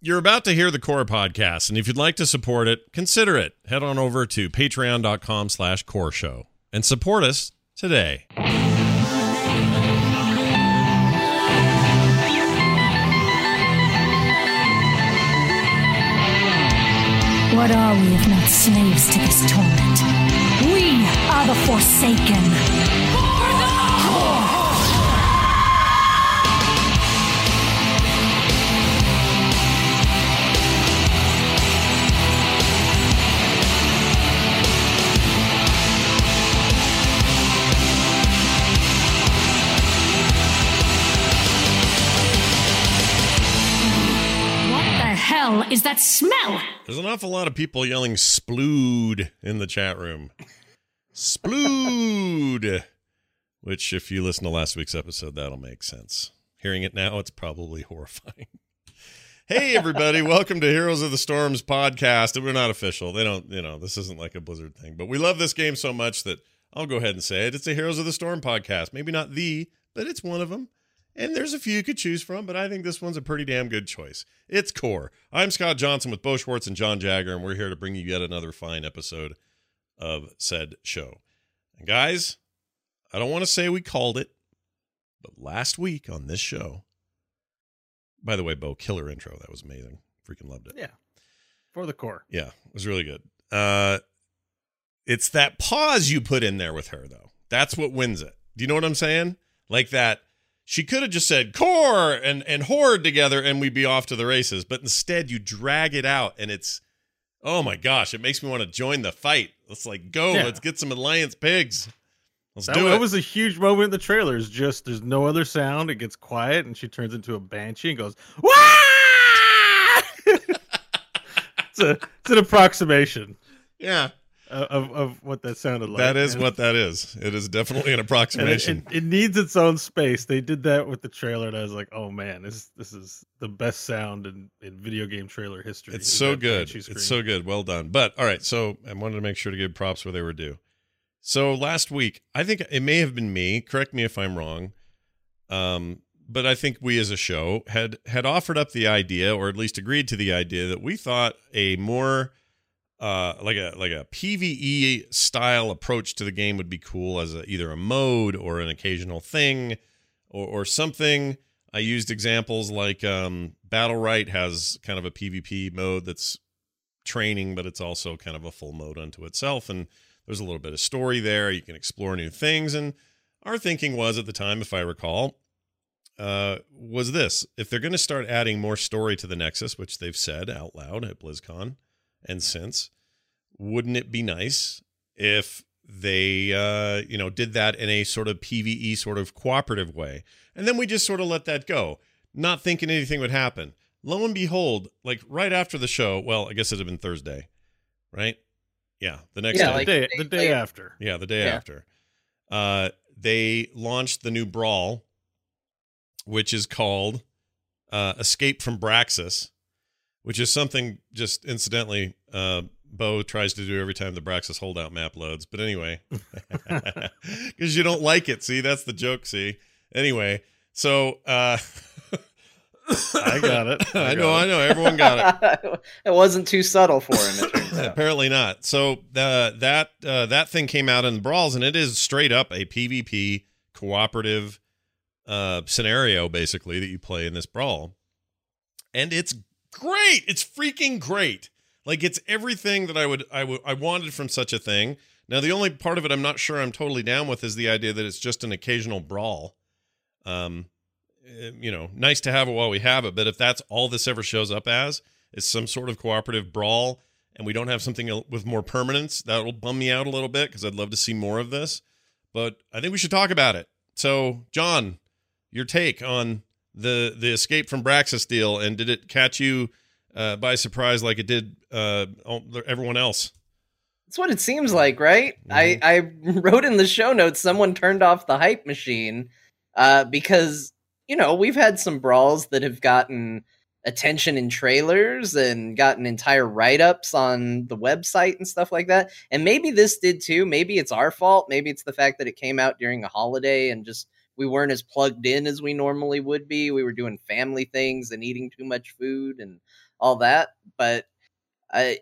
You're about to hear the Core podcast, and if you'd like to support it, consider it. Head on over to patreon.com slash core show and support us today. What are we if not slaves to this torment? We are the Forsaken. Hell is that smell? There's an awful lot of people yelling splood in the chat room. Splood! Which, if you listen to last week's episode, that'll make sense. Hearing it now, it's probably horrifying. hey, everybody, welcome to Heroes of the Storms podcast. We're not official. They don't, you know, this isn't like a Blizzard thing, but we love this game so much that I'll go ahead and say it. It's a Heroes of the Storm podcast. Maybe not the, but it's one of them. And there's a few you could choose from, but I think this one's a pretty damn good choice. It's Core. I'm Scott Johnson with Bo Schwartz and John Jagger, and we're here to bring you yet another fine episode of said show. And guys, I don't want to say we called it, but last week on this show, by the way, Bo, killer intro. That was amazing. Freaking loved it. Yeah. For the core. Yeah, it was really good. Uh it's that pause you put in there with her though. That's what wins it. Do you know what I'm saying? Like that she could have just said core and and horde together and we'd be off to the races, but instead you drag it out and it's oh my gosh, it makes me want to join the fight. Let's like go, Yeah. let's get some alliance pigs. Let's That, do it. that was a huge moment in the trailers. Just there's no other sound. It gets quiet, and she turns into a banshee and goes, "Wah!" it's a it's an approximation yeah, of, of, what that sounded like. that is And- what that is. It is definitely an and it, approximation. it, it needs its own space. They did that with the trailer, and I was like, "Oh man, this this is the best sound in, in video game trailer history." It's so good. It's so good. Well done. But all right, so I wanted to make sure to give props where they were due. So last week, I think it may have been me. Correct me if I'm wrong. Um, but I think we as a show had had offered up the idea, or at least agreed to the idea, that we thought a more uh like a like a PVE style approach to the game would be cool as a, either a mode or an occasional thing or or something. I used examples like um Battlerite has kind of a PvP mode that's training, but it's also kind of a full mode unto itself and there's a little bit of story there. You can explore new things and our thinking was at the time if I recall uh was this if they're going to start adding more story to the Nexus, which they've said out loud at BlizzCon, and since wouldn't it be nice if they uh you know did that in a sort of PvE sort of cooperative way and then we just sort of let that go not thinking anything would happen lo and behold like right after the show well I guess it'd have been Thursday right yeah the next Yeah, day the like- day, the day like- after. yeah, the day Yeah. after. Uh they launched the new brawl which is called uh Escape from Braxis, which is something just incidentally uh Bo tries to do every time the Braxis holdout map loads. But anyway, cuz you don't like it. See, that's the joke, see. Anyway, so uh I got it. I I got know, it. I know. Everyone got it. it wasn't too subtle for him. It turns out. Apparently not. So uh, that uh, that thing came out in the brawls, and it is straight up a PvP cooperative uh, scenario, basically that you play in this brawl, and it's great. It's freaking great. Like it's everything that I would I would I wanted from such a thing. Now the only part of it I'm not sure I'm totally down with is the idea that it's just an occasional brawl. Um, eh, you know, nice to have it while we have it, but if that's all this ever shows up as is some sort of cooperative brawl, and we don't have something with more permanence, that'll bum me out a little bit because I'd love to see more of this. But I think we should talk about it. So, John, your take on the the escape from Braxis deal, and did it catch you uh, by surprise like it did uh, everyone else? That's what it seems like, right? I, I wrote in the show notes someone turned off the hype machine uh, because, you know, we've had some brawls that have gotten attention in trailers and gotten entire write ups on the website and stuff like that. And maybe this did too. Maybe it's our fault. Maybe it's the fact that it came out during a holiday and just we weren't as plugged in as we normally would be. We were doing family things and eating too much food and all that. But I,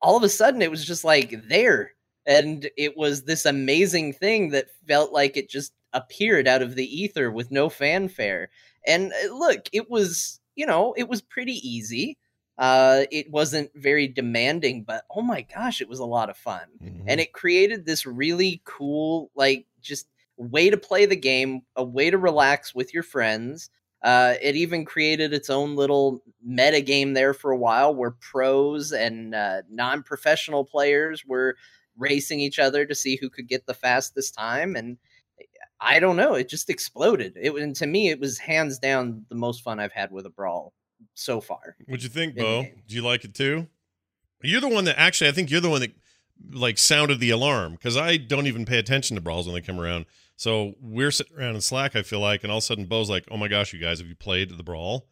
all of a sudden, it was just like there. And it was this amazing thing that felt like it just appeared out of the ether with no fanfare. And uh, look, it was, you know, it was pretty easy. Uh, it wasn't very demanding, but oh my gosh, it was a lot of fun. Mhm. And it created this really cool, like, just way to play the game, a way to relax with your friends. Uh, it even created its own little meta game there for a while where pros and uh, non professional players were racing each other to see who could get the fastest time. And I don't know, it just exploded. It and to me, it was hands down the most fun I've had with a brawl so far. What'd you think, in Bo? Do you like it too? You're the one that actually, I think you're the one that like sounded the alarm because I don't even pay attention to brawls when they come around. So we're sitting around in Slack, I feel like, and all of a sudden Bo's like, "Oh my gosh, you guys, have you played the brawl?"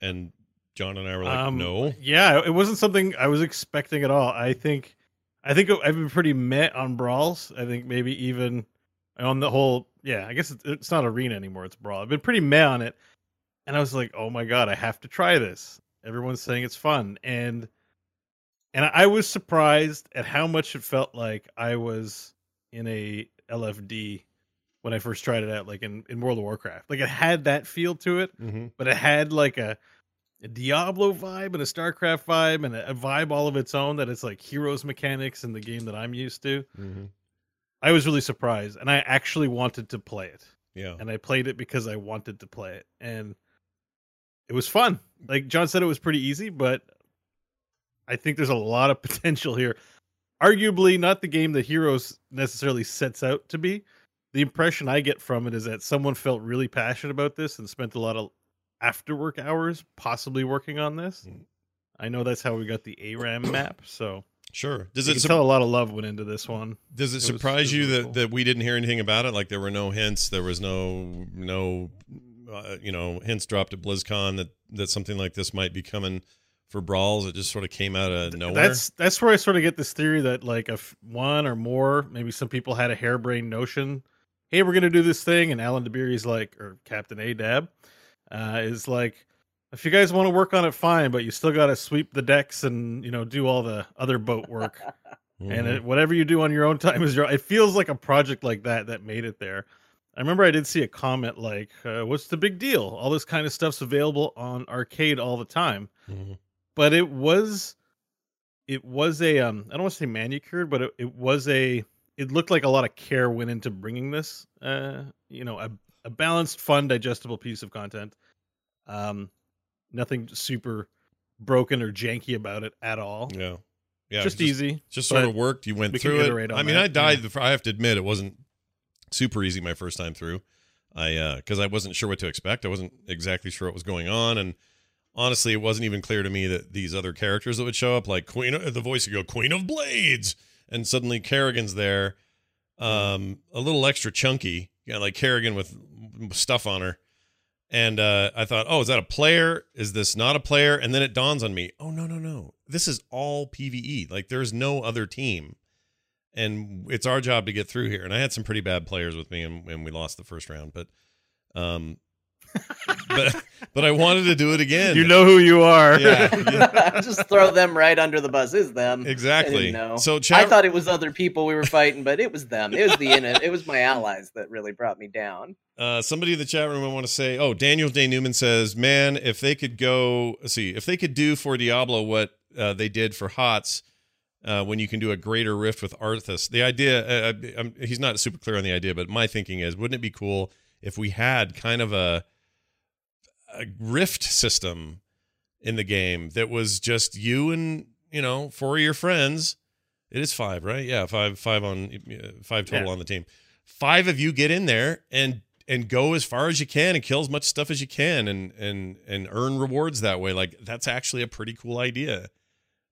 And John and I were like, Um, "No." Yeah, it wasn't something I was expecting at all. I think, I think I've been pretty met on brawls. I think maybe even on the whole. Yeah, I guess it's, it's not arena anymore. It's brawl. I've been pretty met on it, and I was like, oh my god, I have to try this. Everyone's saying it's fun, and and I was surprised at how much it felt like I was in a LFD when I first tried it out, like in, in World of Warcraft. Like it had that feel to it, Mm-hmm. but it had like a, a Diablo vibe and a StarCraft vibe and a, a vibe all of its own that it's like heroes mechanics in the game that I'm used to. Mm-hmm. I was really surprised and I actually wanted to play it. Yeah. And I played it because I wanted to play it. And it was fun. Like John said, it was pretty easy, but I think there's a lot of potential here. Arguably, not the game that Heroes necessarily sets out to be. The impression I get from it is that someone felt really passionate about this and spent a lot of after work hours possibly working on this. Mm. I know that's how we got the ARAM map, so Sure. Does you it su- tell a lot of love went into this one. does it, was- surprise it you was that cool. that we didn't hear anything about it? Like there were no hints, there was no no uh, you know hints dropped at BlizzCon that that something like this might be coming for brawls. It just sort of came out of nowhere. That's that's where I sort of get this theory that like if one or more, maybe some people had a harebrained notion, hey, we're gonna do this thing, and Alan Dabiri's like, or Captain Adab, uh, is like, if you guys want to work on it, fine, but you still got to sweep the decks and you know do all the other boat work, Mhm. and it, whatever you do on your own time is your. It feels like a project like that that made it there. I remember I did see a comment like, uh, "What's the big deal? All this kind of stuff's available on arcade all the time." Mhm. but it was it was a um i don't want to say manicured but it, it was a it looked like a lot of care went into bringing this uh you know a, a balanced fun digestible piece of content um nothing super broken or janky about it at all yeah. Yeah. just, it easy just sort of worked. You went we through it. I mean, that, I died. yeah. The, I have to admit, it wasn't super easy my first time through. I uh because I wasn't sure what to expect. I wasn't exactly sure what was going on, and honestly, it wasn't even clear to me that these other characters that would show up, like Queen, of, the voice would go Queen of Blades, and suddenly Kerrigan's there, um, a little extra chunky, you know, like Kerrigan with stuff on her. And uh, I thought, oh, is that a player? Is this not a player? And then it dawns on me, oh no, no, no. This is all PVE. Like there's no other team. And it's our job to get through here. And I had some pretty bad players with me and, and we lost the first round. But um but but I wanted to do it again. you know who you are Yeah. Just throw them right under the bus. Is them Exactly. didn't know. So I thought it was other people we were fighting, but it was them. It was the in- it was my allies that really brought me down. Uh, somebody in the chat room I want to say, oh, Daniel Day Newman says, man, if they could go, let's see, if they could do for Diablo what uh, they did for HOTS, uh, when you can do a greater rift with Arthas, the idea, uh, he's not super clear on the idea, but my thinking is, wouldn't it be cool if we had kind of a, a rift system in the game that was just you and, you know, four of your friends. It is five, right? Yeah, five, five on, five total Yeah. on the team. Five of you get in there and and go as far as you can and kill as much stuff as you can and and and earn rewards that way like that's actually a pretty cool idea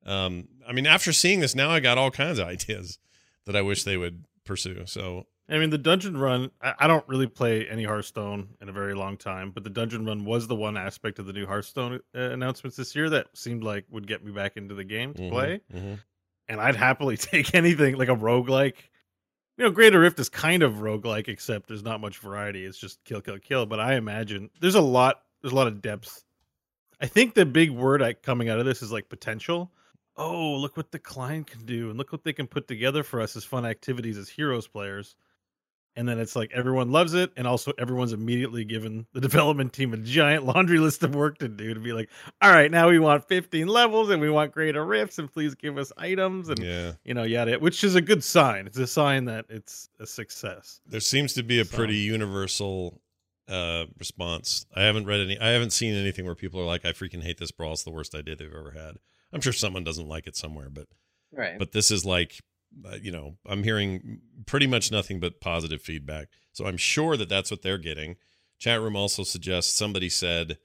um i mean after seeing this now i got all kinds of ideas that i wish they would pursue so I mean, the dungeon run. I, I don't really play any Hearthstone in a very long time, but the dungeon run was the one aspect of the new Hearthstone uh, announcements this year that seemed like would get me back into the game to mhm, play. mhm. And I'd happily take anything like a roguelike you know, Greater Rift is kind of roguelike, except there's not much variety. It's just kill, kill, kill. But I imagine there's a lot. There's a lot of depth. I think the big word I, coming out of this is like potential. Oh, look what the client can do, and look what they can put together for us as fun activities as heroes players and then it's like everyone loves it and also everyone's immediately given the development team a giant laundry list of work to do to be like all right now we want 15 levels and we want greater rifts and please give us items and Yeah. you know yada which is a good sign it's a sign that it's a success There seems to be a So- pretty universal uh response. I haven't read any I haven't seen anything where people are like, I freaking hate this brawl. It's the worst idea they've ever had. I'm sure someone doesn't like it somewhere, but Right. but this is like you know i'm hearing pretty much nothing but positive feedback. So i'm sure that that's what they're getting. Chat room also suggests somebody said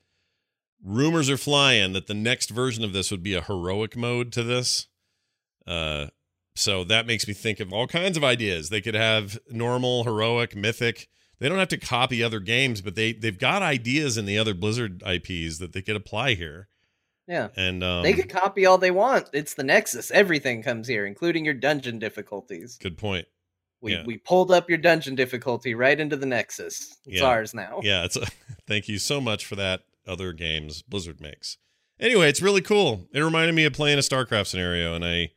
rumors are flying that the next version of this would be a heroic mode to this. Uh so that makes me think of all kinds of ideas. They could have normal heroic mythic. They don't have to copy other games but they they've got ideas in the other blizzard ips that they could apply here yeah. and um they could copy all they want. It's the Nexus. Everything comes here, including your dungeon difficulties. good point We Yeah. we pulled up your dungeon difficulty right into the Nexus. It's Yeah. ours now. yeah it's a, thank you so much for that other games blizzard makes anyway it's really cool it reminded me of playing a starcraft scenario and i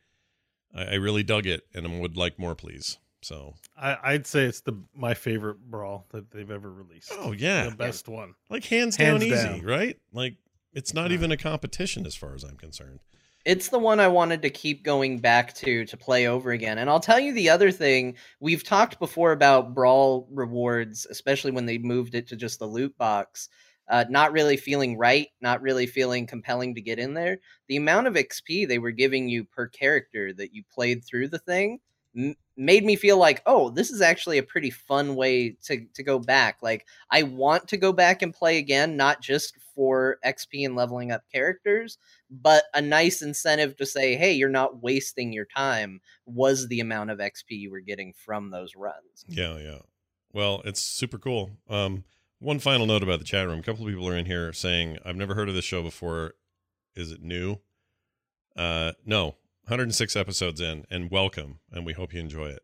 i, I really dug it and I would like more please so I, i'd say it's the my favorite brawl that they've ever released oh yeah the best one like hands down Hands easy right like it's not even a competition as far as i'm concerned It's the one I wanted to keep going back to to play over again. And I'll tell you the other thing, we've talked before about brawl rewards, especially when they moved it to just the loot box. Uh, not really feeling right, not really feeling compelling to get in there. The amount of XP they were giving you per character that you played through the thing m- made me feel like, oh, this is actually a pretty fun way to to go back. Like I want to go back and play again, not just for XP and leveling up characters, but a nice incentive to say, hey, you're not wasting your time was the amount of XP you were getting from those runs. yeah yeah. Well it's super cool. Um one final note about the chat room. A couple of people are in here saying i've never heard of this show before. Is it new? Uh no. 106 episodes in and welcome and we hope you enjoy it.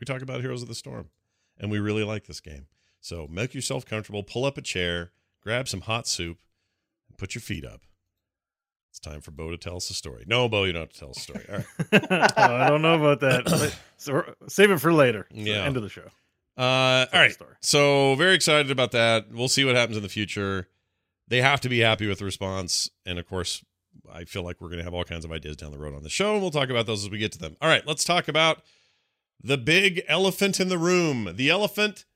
We talk about heroes of the storm and we really like this game. So make yourself comfortable. Pull up a chair grab some hot soup and put your feet up it's time for bo to tell us a story no bo you don't have to tell us a story all right Oh, i don't know about that so save it for later Yeah. end of the show uh all right. So very excited about that. We'll see what happens in the future. They have to be happy with the response, and of course, I feel like we're going to have all kinds of ideas down the road on the show, and we'll talk about those as we get to them. All right, let's talk about the big elephant in the room. The elephant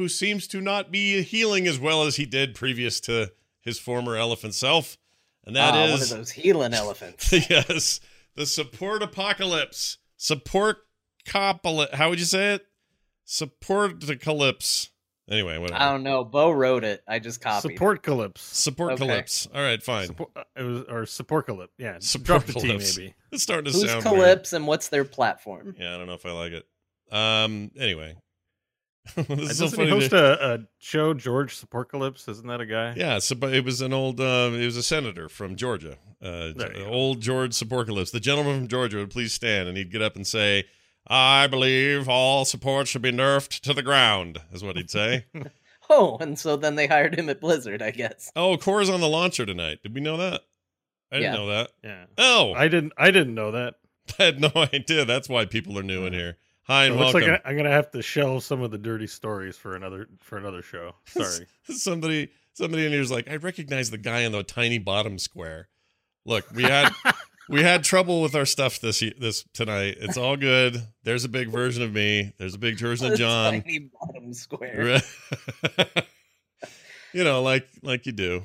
who seems to not be healing as well as he did previous to his former elephant self, and that Ah, is one of those healing elephants. yes, the support apocalypse. Support copolypse. How would you say it? Support the calypse. Anyway, whatever. I don't know. Bo wrote it. I just copied. support calypse Support Okay. calypse. All right, fine. Support, uh, it was or support calypse yeah Support drop the T calypse. maybe It's starting to Who's sound weird. Calypse and what's their platform? Yeah, I don't know if I like it. Um. Anyway, this is so Doesn't he funny. host to- a, a show George Support Calypse? Isn't that a guy? yeah, so, but it was an old. Uh, it was a senator from Georgia. Uh, old George Supporcalypse. The gentleman from Georgia would please stand, and he'd get up and say, "I believe all support should be nerfed to the ground," is what he'd say. Oh, and so then they hired him at Blizzard, I guess. oh, Core's on the launcher tonight. Did we know that? I didn't Yeah. know that. Yeah. Oh, I didn't. I didn't know that. I had no idea. That's why people are new in here. Hi So and it looks welcome. like I, I'm gonna have to shelve some of the dirty stories for another for another show. Sorry. somebody somebody in here's like, I recognize the guy in the tiny bottom square. Look, we had we had trouble with our stuff this this tonight. It's all good. There's a big version of me. There's a big version of John. Tiny bottom square. you know, like like you do.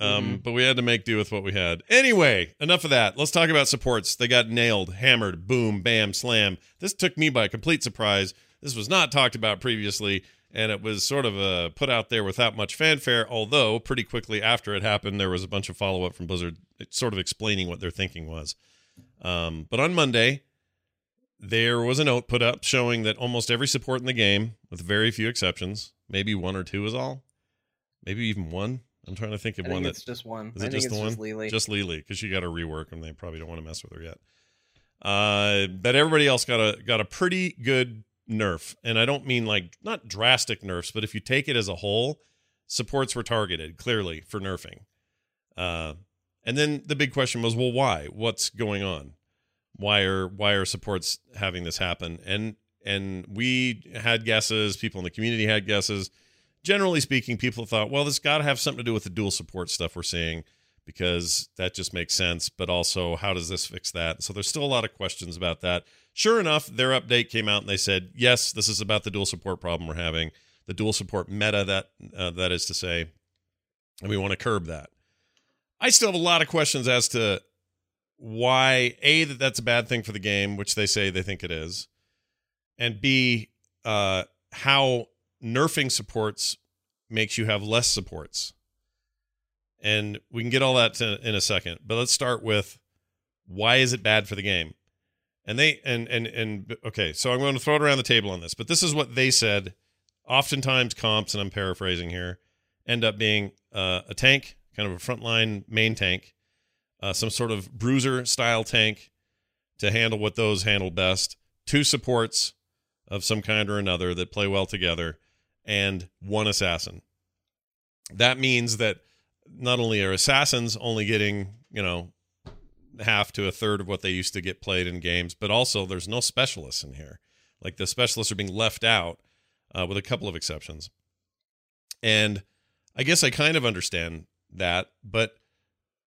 Um, Mm-hmm. but we had to make do with what we had. Anyway, enough of that. Let's talk about supports. They got nailed, hammered, boom, bam, slam. This took me by complete surprise. This was not talked about previously, and it was sort of uh, put out there without much fanfare. Although pretty quickly after it happened, there was a bunch of follow up from Blizzard, sort of explaining what their thinking was. Um, but on Monday, there was a note put up showing that almost every support in the game, with very few exceptions, maybe one or two is all, maybe even one. I'm trying to think of I one think that just one. is I it think just it's the one? just Li Li. just Li Li because she got a rework and they probably don't want to mess with her yet. Uh, but everybody else got a got a pretty good nerf, and I don't mean like not drastic nerfs, but if you take it as a whole, supports were targeted clearly for nerfing. Uh, and then the big question was, well, why? What's going on? Why are why are supports having this happen? And and we had guesses. People in the community had guesses. Generally speaking, people thought, well, this got to have something to do with the dual support stuff we're seeing because that just makes sense. But also, how does this fix that? So there's still a lot of questions about that. Sure enough, their update came out and they said, yes, this is about the dual support problem we're having, the dual support meta that uh, that is to say, and we want to curb that. I still have a lot of questions as to why a that that's a bad thing for the game, which they say they think it is, and b uh, how nerfing supports makes you have less supports. And we can get all that to, in a second, but let's start with why is it bad for the game? And they and and and okay, so I'm going to throw it around the table on this, but this is what they said. Oftentimes, comps, and I'm paraphrasing here, end up being uh, a tank, kind of a frontline main tank, uh, some sort of bruiser style tank to handle what those handle best, two supports of some kind or another that play well together, and one assassin. That means that not only are assassins only getting, you know, half to a third of what they used to get played in games, but also there's no specialists in here. Like the specialists are being left out, uh, with a couple of exceptions. And I guess I kind of understand that, but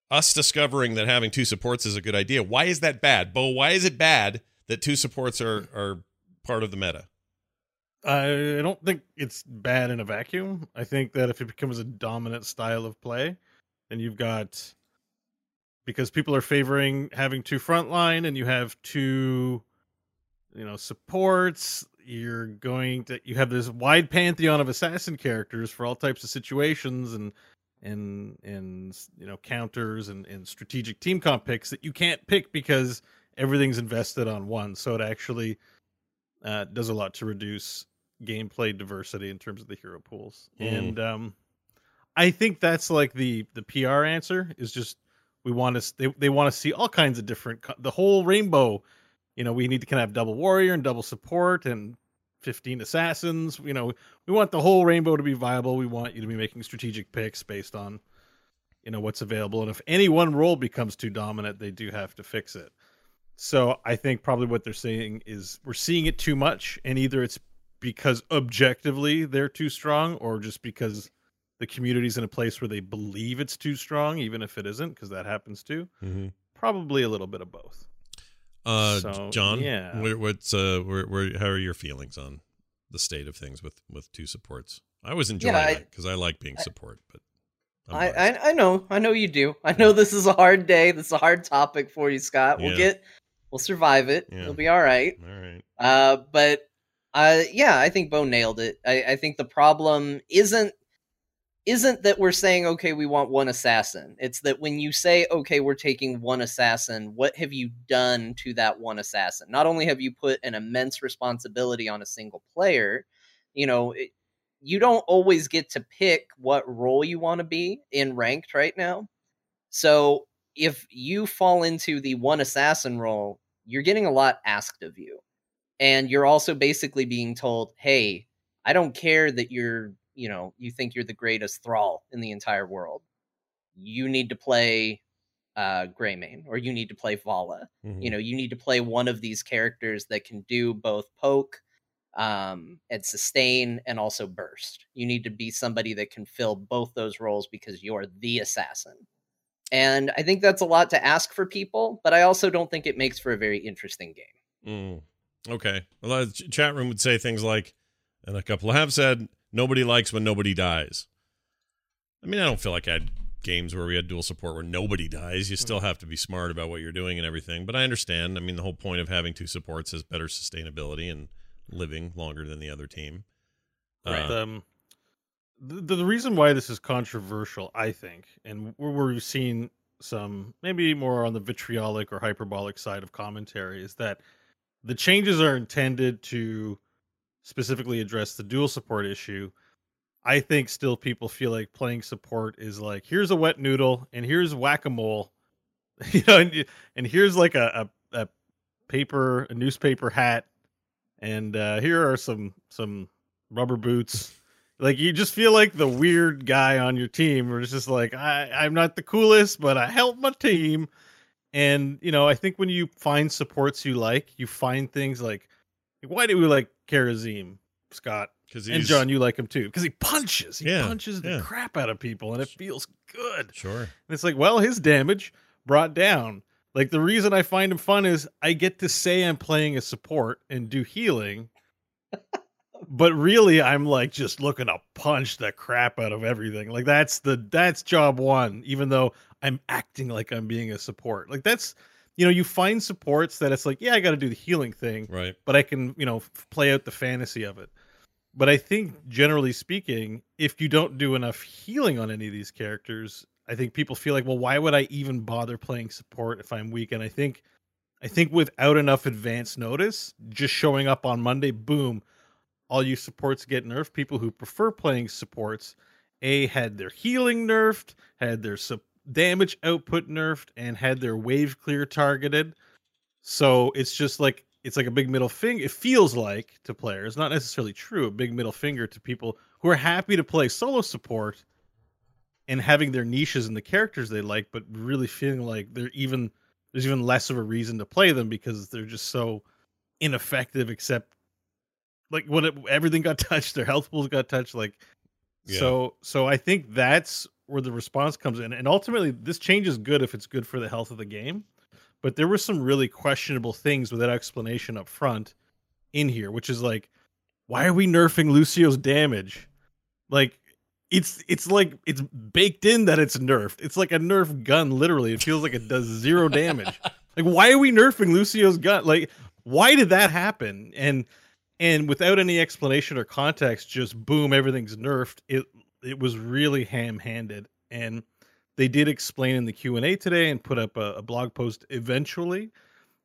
us discovering that having two supports is a good idea. Why is that bad, Bo? Why is it bad that two supports are are part of the meta? I don't think it's bad in a vacuum. I think that if it becomes a dominant style of play, then you've got because people are favoring having two frontline and you have two you know supports you're going to you have this wide pantheon of assassin characters for all types of situations and and and you know counters and, and strategic team comp picks that you can't pick because everything's invested on one so it actually uh, does a lot to reduce gameplay diversity in terms of the hero pools. Mm. and um i think that's like the the pr answer is just we want to they, they want to see all kinds of different the whole rainbow. You know we need to kind of have double warrior and double support and 15 assassins. You know we want the whole rainbow to be viable. We want you to be making strategic picks based on you know what's available. And if any one role becomes too dominant they do have to fix it. So i think probably what they're saying is we're seeing it too much and either it's because objectively they're too strong or just because the community's in a place where they believe it's too strong even if it isn't because that happens too Mm-hmm. probably a little bit of both Uh, So, John, yeah. where, what's uh, where, where, how are your feelings on the state of things with with two supports? I was enjoying Yeah, I- it because I like being support, but I'm I. I I know I know you do. I know this is a hard day. This is a hard topic for you, Scott. We'll Yeah. get we'll survive it. Yeah. It'll be all right. all right. Uh, but uh, yeah, I think Bo nailed it. I, I think the problem isn't isn't that we're saying okay, we want one assassin. It's that when you say okay, we're taking one assassin, what have you done to that one assassin? Not only have you put an immense responsibility on a single player, you know, it, you don't always get to pick what role you want to be in ranked right now. So if you fall into the one assassin role, you're getting a lot asked of you. And you're also basically being told, hey, I don't care that you're, you know, you think you're the greatest thrall in the entire world. You need to play uh Greymane or you need to play Valla. Mhm. You know, you need to play one of these characters that can do both poke um and sustain and also burst. You need to be somebody that can fill both those roles because you're the assassin. And I think that's a lot to ask for people, but I also don't think it makes for a very interesting game. Mm. Okay. Well, the ch- chat room would say things like, and a couple have said, nobody likes when nobody dies. I mean, I don't feel like I had games where we had dual support where nobody dies. You still have to be smart about what you're doing and everything. But I understand. I mean, the whole point of having two supports is better sustainability and living longer than the other team. Right. Uh, um, the, the reason why this is controversial, I think, and where we've seen some maybe more on the vitriolic or hyperbolic side of commentary, is that the changes are intended to specifically address the dual support issue. I think still people feel like playing support is like here's a wet noodle and here's whack a mole, you know, and, and here's like a, a a paper a newspaper hat and uh, here are some some rubber boots. Like you just feel like the weird guy on your team, where it's just like I I'm not the coolest, but I help my team. And you know, I think when you find supports you like, you find things like why do we like Kharazim, Scott? Because And John, you like him too because he punches. He Yeah, punches the yeah. crap out of people, and it feels good. Sure. And it's like, well, his damage brought down. Like the reason I find him fun is I get to say I'm playing a support and do healing. but really I'm like just looking to punch the crap out of everything. Like that's the that's job one, even though I'm acting like I'm being a support. Like that's you know, you find supports that it's like, yeah, I gotta do the healing thing Right. but I can, you know, f- play out the fantasy of it. But I think generally speaking, if you don't do enough healing on any of these characters, I think people feel like, well, why would I even bother playing support if I'm weak? And I think I think without enough advance notice, just showing up on Monday, boom, all you supports get nerfed. People who prefer playing supports, A had their healing nerfed, had their sup- damage output nerfed, and had their wave clear targeted. So it's just like it's like a big middle finger. It feels like to players, not necessarily true, a big middle finger to people who are happy to play solo support and having their niches and the characters they like, but really feeling like they're even there's even less of a reason to play them because they're just so ineffective. Except like when it, everything got touched, their health pools got touched. Like Yeah. so, so I think that's where the response comes in, and ultimately this change is good if it's good for the health of the game but there were some really questionable things without explanation up front in here, which is like, why are we nerfing Lucio's damage? Like, it's it's like it's baked in that it's nerfed. It's like a nerf gun, literally. It feels like it does zero damage. like, why are we nerfing Lucio's gun? Like, why did that happen? And and without any explanation or context, just boom, everything's nerfed. It it was really ham-handed and they did explain in the q&a today and put up a, a blog post eventually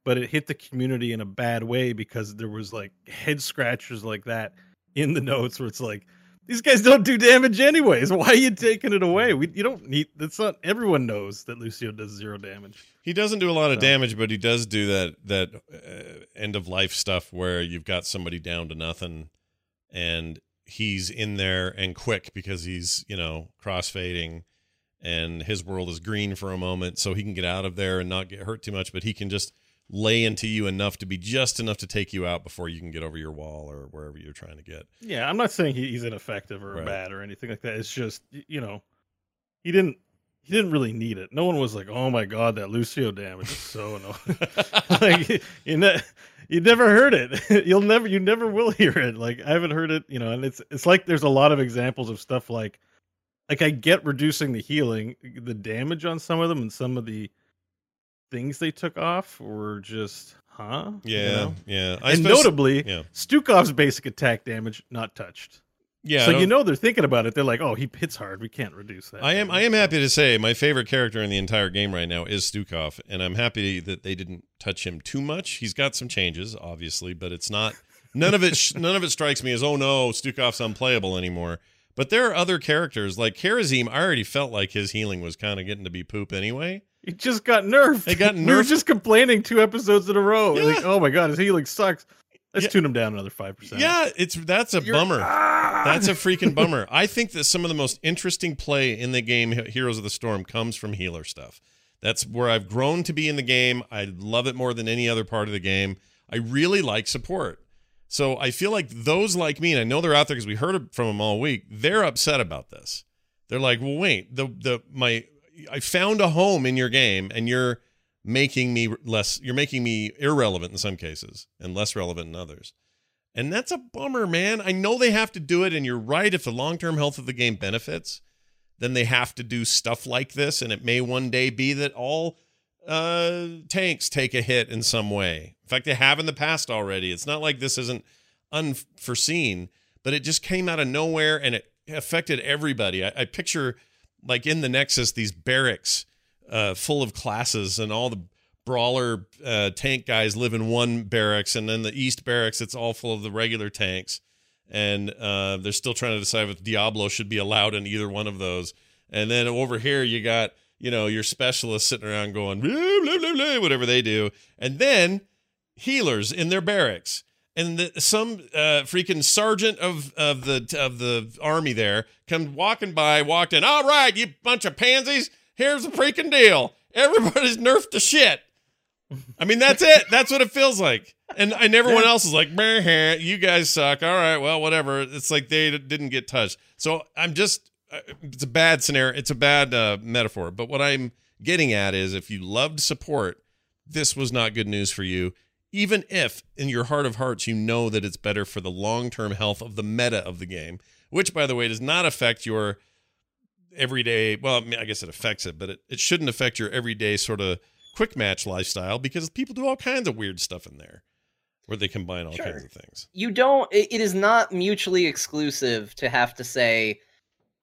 but it hit the community in a bad way because there was like head scratchers like that in the notes where it's like these guys don't do damage anyways. Why are you taking it away? We, you don't need that's not everyone knows that lucio does zero damage. He doesn't do a lot of So- damage, but he does do that that uh, end of life stuff where you've got somebody down to nothing, and he's in there and quick because he's you know crossfading, and his world is green for a moment, so he can get out of there and not get hurt too much. But he can just lay into you enough to be just enough to take you out before you can get over your wall or wherever you're trying to get. yeah i'm not saying he's ineffective or Right. bad or anything like that. It's just you know he didn't he didn't really need it. No one was like oh my god that lucio damage is so annoying. Like you know you never heard it. You'll never you never will hear it. Like i haven't heard it you know and it's it's like there's a lot of examples of stuff like like i get reducing the healing the damage on some of them and some of the things they took off were just huh You Yeah, know? yeah. I and suppose- notably yeah. stukov's basic attack damage not touched yeah. So you know they're thinking about it they're like oh he hits hard we can't reduce that I am. I damage." am happy to say my favorite character in the entire game right now is Stukov, and I'm happy that they didn't touch him too much. He's got some changes, obviously, but it's not. None of it. sh- none of it strikes me as oh no, Stukov's unplayable anymore. But there are other characters like Kharazim. I already felt like his healing was kind of getting to be poop anyway. He just got nerfed. It got We were nerfed. just complaining two episodes in a row. We're Like, oh my god, his healing sucks. Let's Yeah. tune him down another five percent. Yeah, it's that's a bummer. Ah! That's a freaking bummer. I think that some of the most interesting play in the game, Heroes of the Storm, comes from healer stuff. That's where I've grown to be in the game. I love it more than any other part of the game. I really like support. So I feel like those like me, and I know they're out there because we heard from them all week. They're upset about this. They're like, "Well, wait, the the my I found a home in your game, and you're making me less. You're making me irrelevant in some cases and less relevant in others." And that's a bummer, man. I know they have to do it, and you're right. If the long term health of the game benefits, then they have to do stuff like this. And it may one day be that all uh, tanks take a hit in some way. In fact, they have in the past already. It's not like this isn't unforeseen, but it just came out of nowhere and it affected everybody. I, I picture, like in the Nexus, these barracks uh, full of classes, and all the brawler uh, tank guys live in one barracks, and then the East barracks, it's all full of the regular tanks. And uh, they're still trying to decide if Diablo should be allowed in either one of those. And then over here, you got you know your specialists sitting around going blah, blah, blah, whatever they do, and then healers in their barracks. And the, some uh, freaking sergeant of of the of the army there comes walking by, walked in. All right, you bunch of pansies. Here's the freaking deal. Everybody's nerfed to shit. I mean, that's it. That's what it feels like. And and everyone else is like, "Meh, you guys suck. All right, well, whatever. It's like they didn't get touched. So I'm just, uh, it's a bad scenario. It's a bad uh, metaphor. But what I'm getting at is, if you loved support, this was not good news for you even if in your heart of hearts you know that it's better for the long-term health of the meta of the game which by the way does not affect your everyday well I, mean, I guess it affects it but it, it shouldn't affect your everyday sort of quick match lifestyle because people do all kinds of weird stuff in there where they combine all Sure. kinds of things you don't it, it is not mutually exclusive to have to say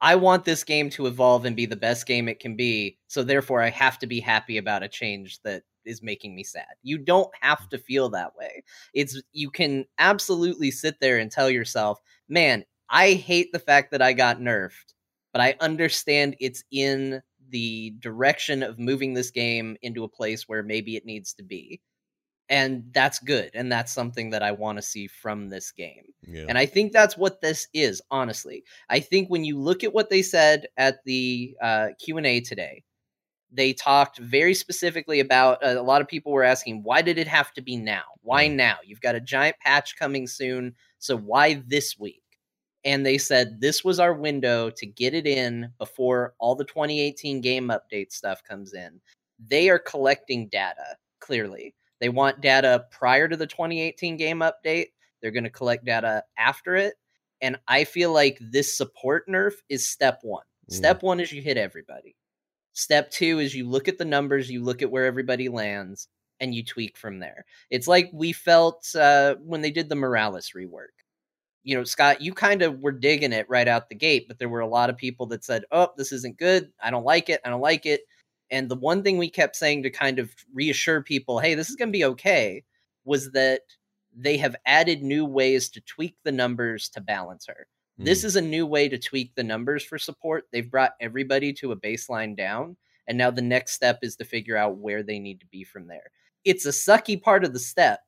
i want this game to evolve and be the best game it can be so therefore i have to be happy about a change that is making me sad. You don't have to feel that way. It's you can absolutely sit there and tell yourself man i hate the fact that i got nerfed but i understand it's in the direction of moving this game into a place where maybe it needs to be. And that's good and that's something that i want to see from this game. Yeah. And i think that's what this is honestly. I think when you look at what they said at the uh, q&a today they talked very specifically about uh, a lot of people were asking why did it have to be now? Why now? You've got a giant patch coming soon so why this week? And they said this was our window to get it in before all the 2018 game update stuff comes in. They are collecting data clearly. They want data prior to the 2018 game update. They're going to collect data after it. And i feel like this support nerf is step one. Mm. step one is you hit everybody step two is you look at the numbers you look at where everybody lands and you tweak from there. It's like we felt uh, when they did the morales rework. You know scott you kind of were digging it right out the gate but there were a lot of people that said oh this isn't good. I don't like it. I don't like it. And the one thing we kept saying to kind of reassure people hey this is going to be okay was that they have added new ways to tweak the numbers to balance her this is a new way to tweak the numbers for support. They've brought everybody to a baseline down, and now the next step is to figure out where they need to be from there. It's a sucky part of the step,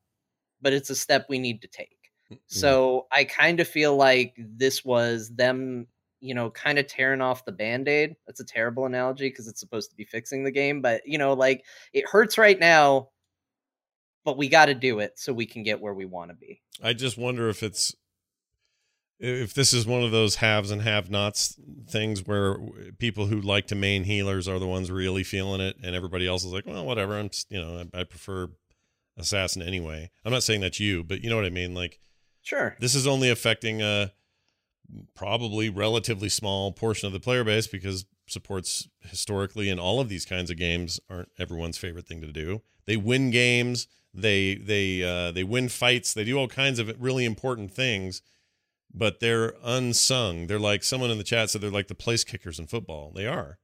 but it's a step we need to take. Mm. So I kind of feel like this was them, you know, kind of tearing off the band aid. That's a terrible analogy because it's supposed to be fixing the game, but, you know, like it hurts right now, but we got to do it so we can get where we want to be. I just wonder if it's if this is one of those haves and have nots things where people who like to main healers are the ones really feeling it and everybody else is like well whatever. I'm just, you know I, I prefer assassin anyway. I'm not saying that's you but you know what i mean? Like Sure. this is only affecting a probably relatively small portion of the player base because supports historically in all of these kinds of games aren't everyone's favorite thing to do. They win games, they they uh, they win fights, they do all kinds of really important things, but they're unsung. They're like someone in the chat said they're like the place kickers in football. They are.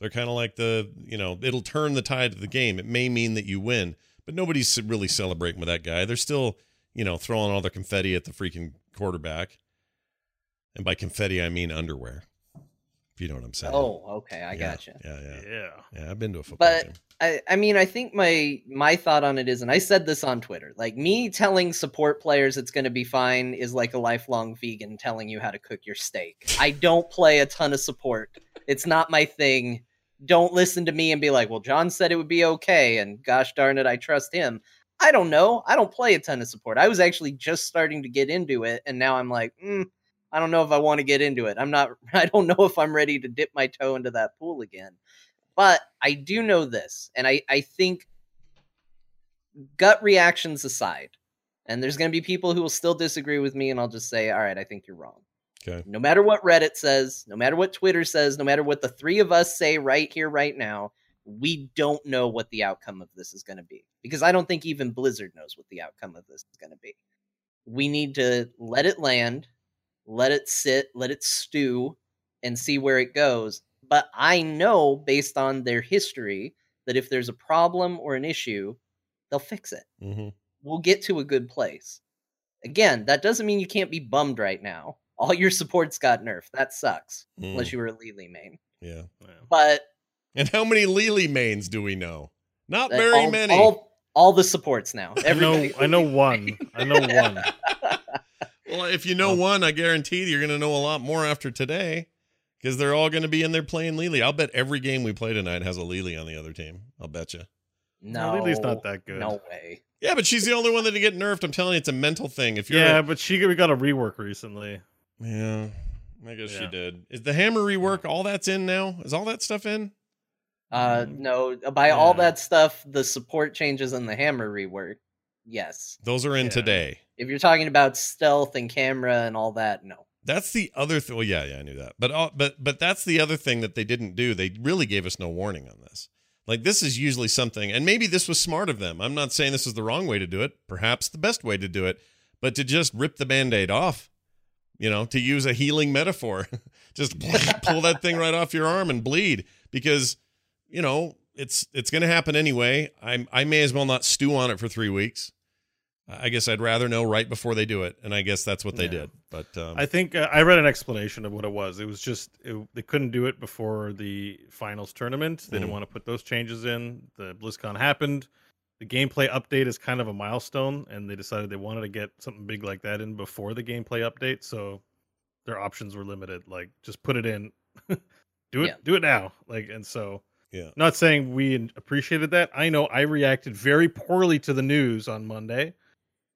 They're kind of like the you know it'll turn the tide of the game. It may mean that you win, but nobody's really celebrating with that guy. They're still you know throwing all their confetti at the freaking quarterback. And by confetti, I mean underwear. If you know what I'm saying. Oh, okay, I yeah, gotcha. Yeah, yeah, Yeah. yeah. I've been to a football But- game. I, I mean, I think my my thought on it is, and I said this on Twitter, like me telling support players it's going to be fine is like a lifelong vegan telling you how to cook your steak. I don't play a ton of support. It's not my thing. Don't listen to me and be like, well, John said it would be okay, and gosh darn it, I trust him. I don't know. I don't play a ton of support. I was actually just starting to get into it, and now I'm like, mm, I don't know if I want to get into it. I'm not. I don't know if I'm ready to dip my toe into that pool again. But I do know this, and I, I think gut reactions aside, and there's going to be people who will still disagree with me, and I'll just say, all right, I think you're wrong. Okay. No matter what Reddit says, no matter what Twitter says, no matter what the three of us say right here, right now, we don't know what the outcome of this is going to be. Because I don't think even Blizzard knows what the outcome of this is going to be. We need to let it land, let it sit, let it stew, and see where it goes. But I know based on their history that if there's a problem or an issue, they'll fix it. hmm We'll get to a good place. Again, that doesn't mean you can't be bummed right now. All your supports got nerfed. That sucks. Mm. Unless you were a Li Li main. Yeah. Yeah. But And how many Li Li mains do we know? Not very all, many. All, all the supports now. I know, I know one. I know one. Well, if you know one, I guarantee you're going to know a lot more after today because they're all going to be in there playing Li Li. I'll bet every game we play tonight has a Li Li on the other team. I'll bet you. No, Li Li's not that good. No way. Yeah, but she's the only one that did get nerfed. I'm telling you, it's a mental thing. If you're, Yeah, a- but she we got a rework recently. yeah, I guess she did. Is the hammer rework all that's in now? Is all that stuff in? Uh, no. By all that stuff, the support changes and the hammer rework. Yes. Those are in Yeah. today. If you're talking about stealth and camera and all that, no. That's the other thing. Well, yeah, yeah, I knew that. But uh, but but that's the other thing that they didn't do. They really gave us no warning on this. Like this is usually something, and maybe this was smart of them. I'm not saying this is the wrong way to do it. Perhaps the best way to do it, but to just rip the band-aid off. You know, to use a healing metaphor, just pull that thing right off your arm and bleed because you know it's it's going to happen anyway. I I may as well not stew on it for three weeks. I guess I'd rather know right before they do it, and I guess that's what they Yeah. did. But um, I think uh, I read an explanation of what it was. It was just it, they couldn't do it before the finals tournament. They Mm. didn't want to put those changes in. The BlizzCon happened. The gameplay update is kind of a milestone, and they decided they wanted to get something big like that in before the gameplay update. So their options were limited. Like just put it in, do it, Yeah. do it now. Like and so. Yeah. Not saying we appreciated that. I know I reacted very poorly to the news on Monday,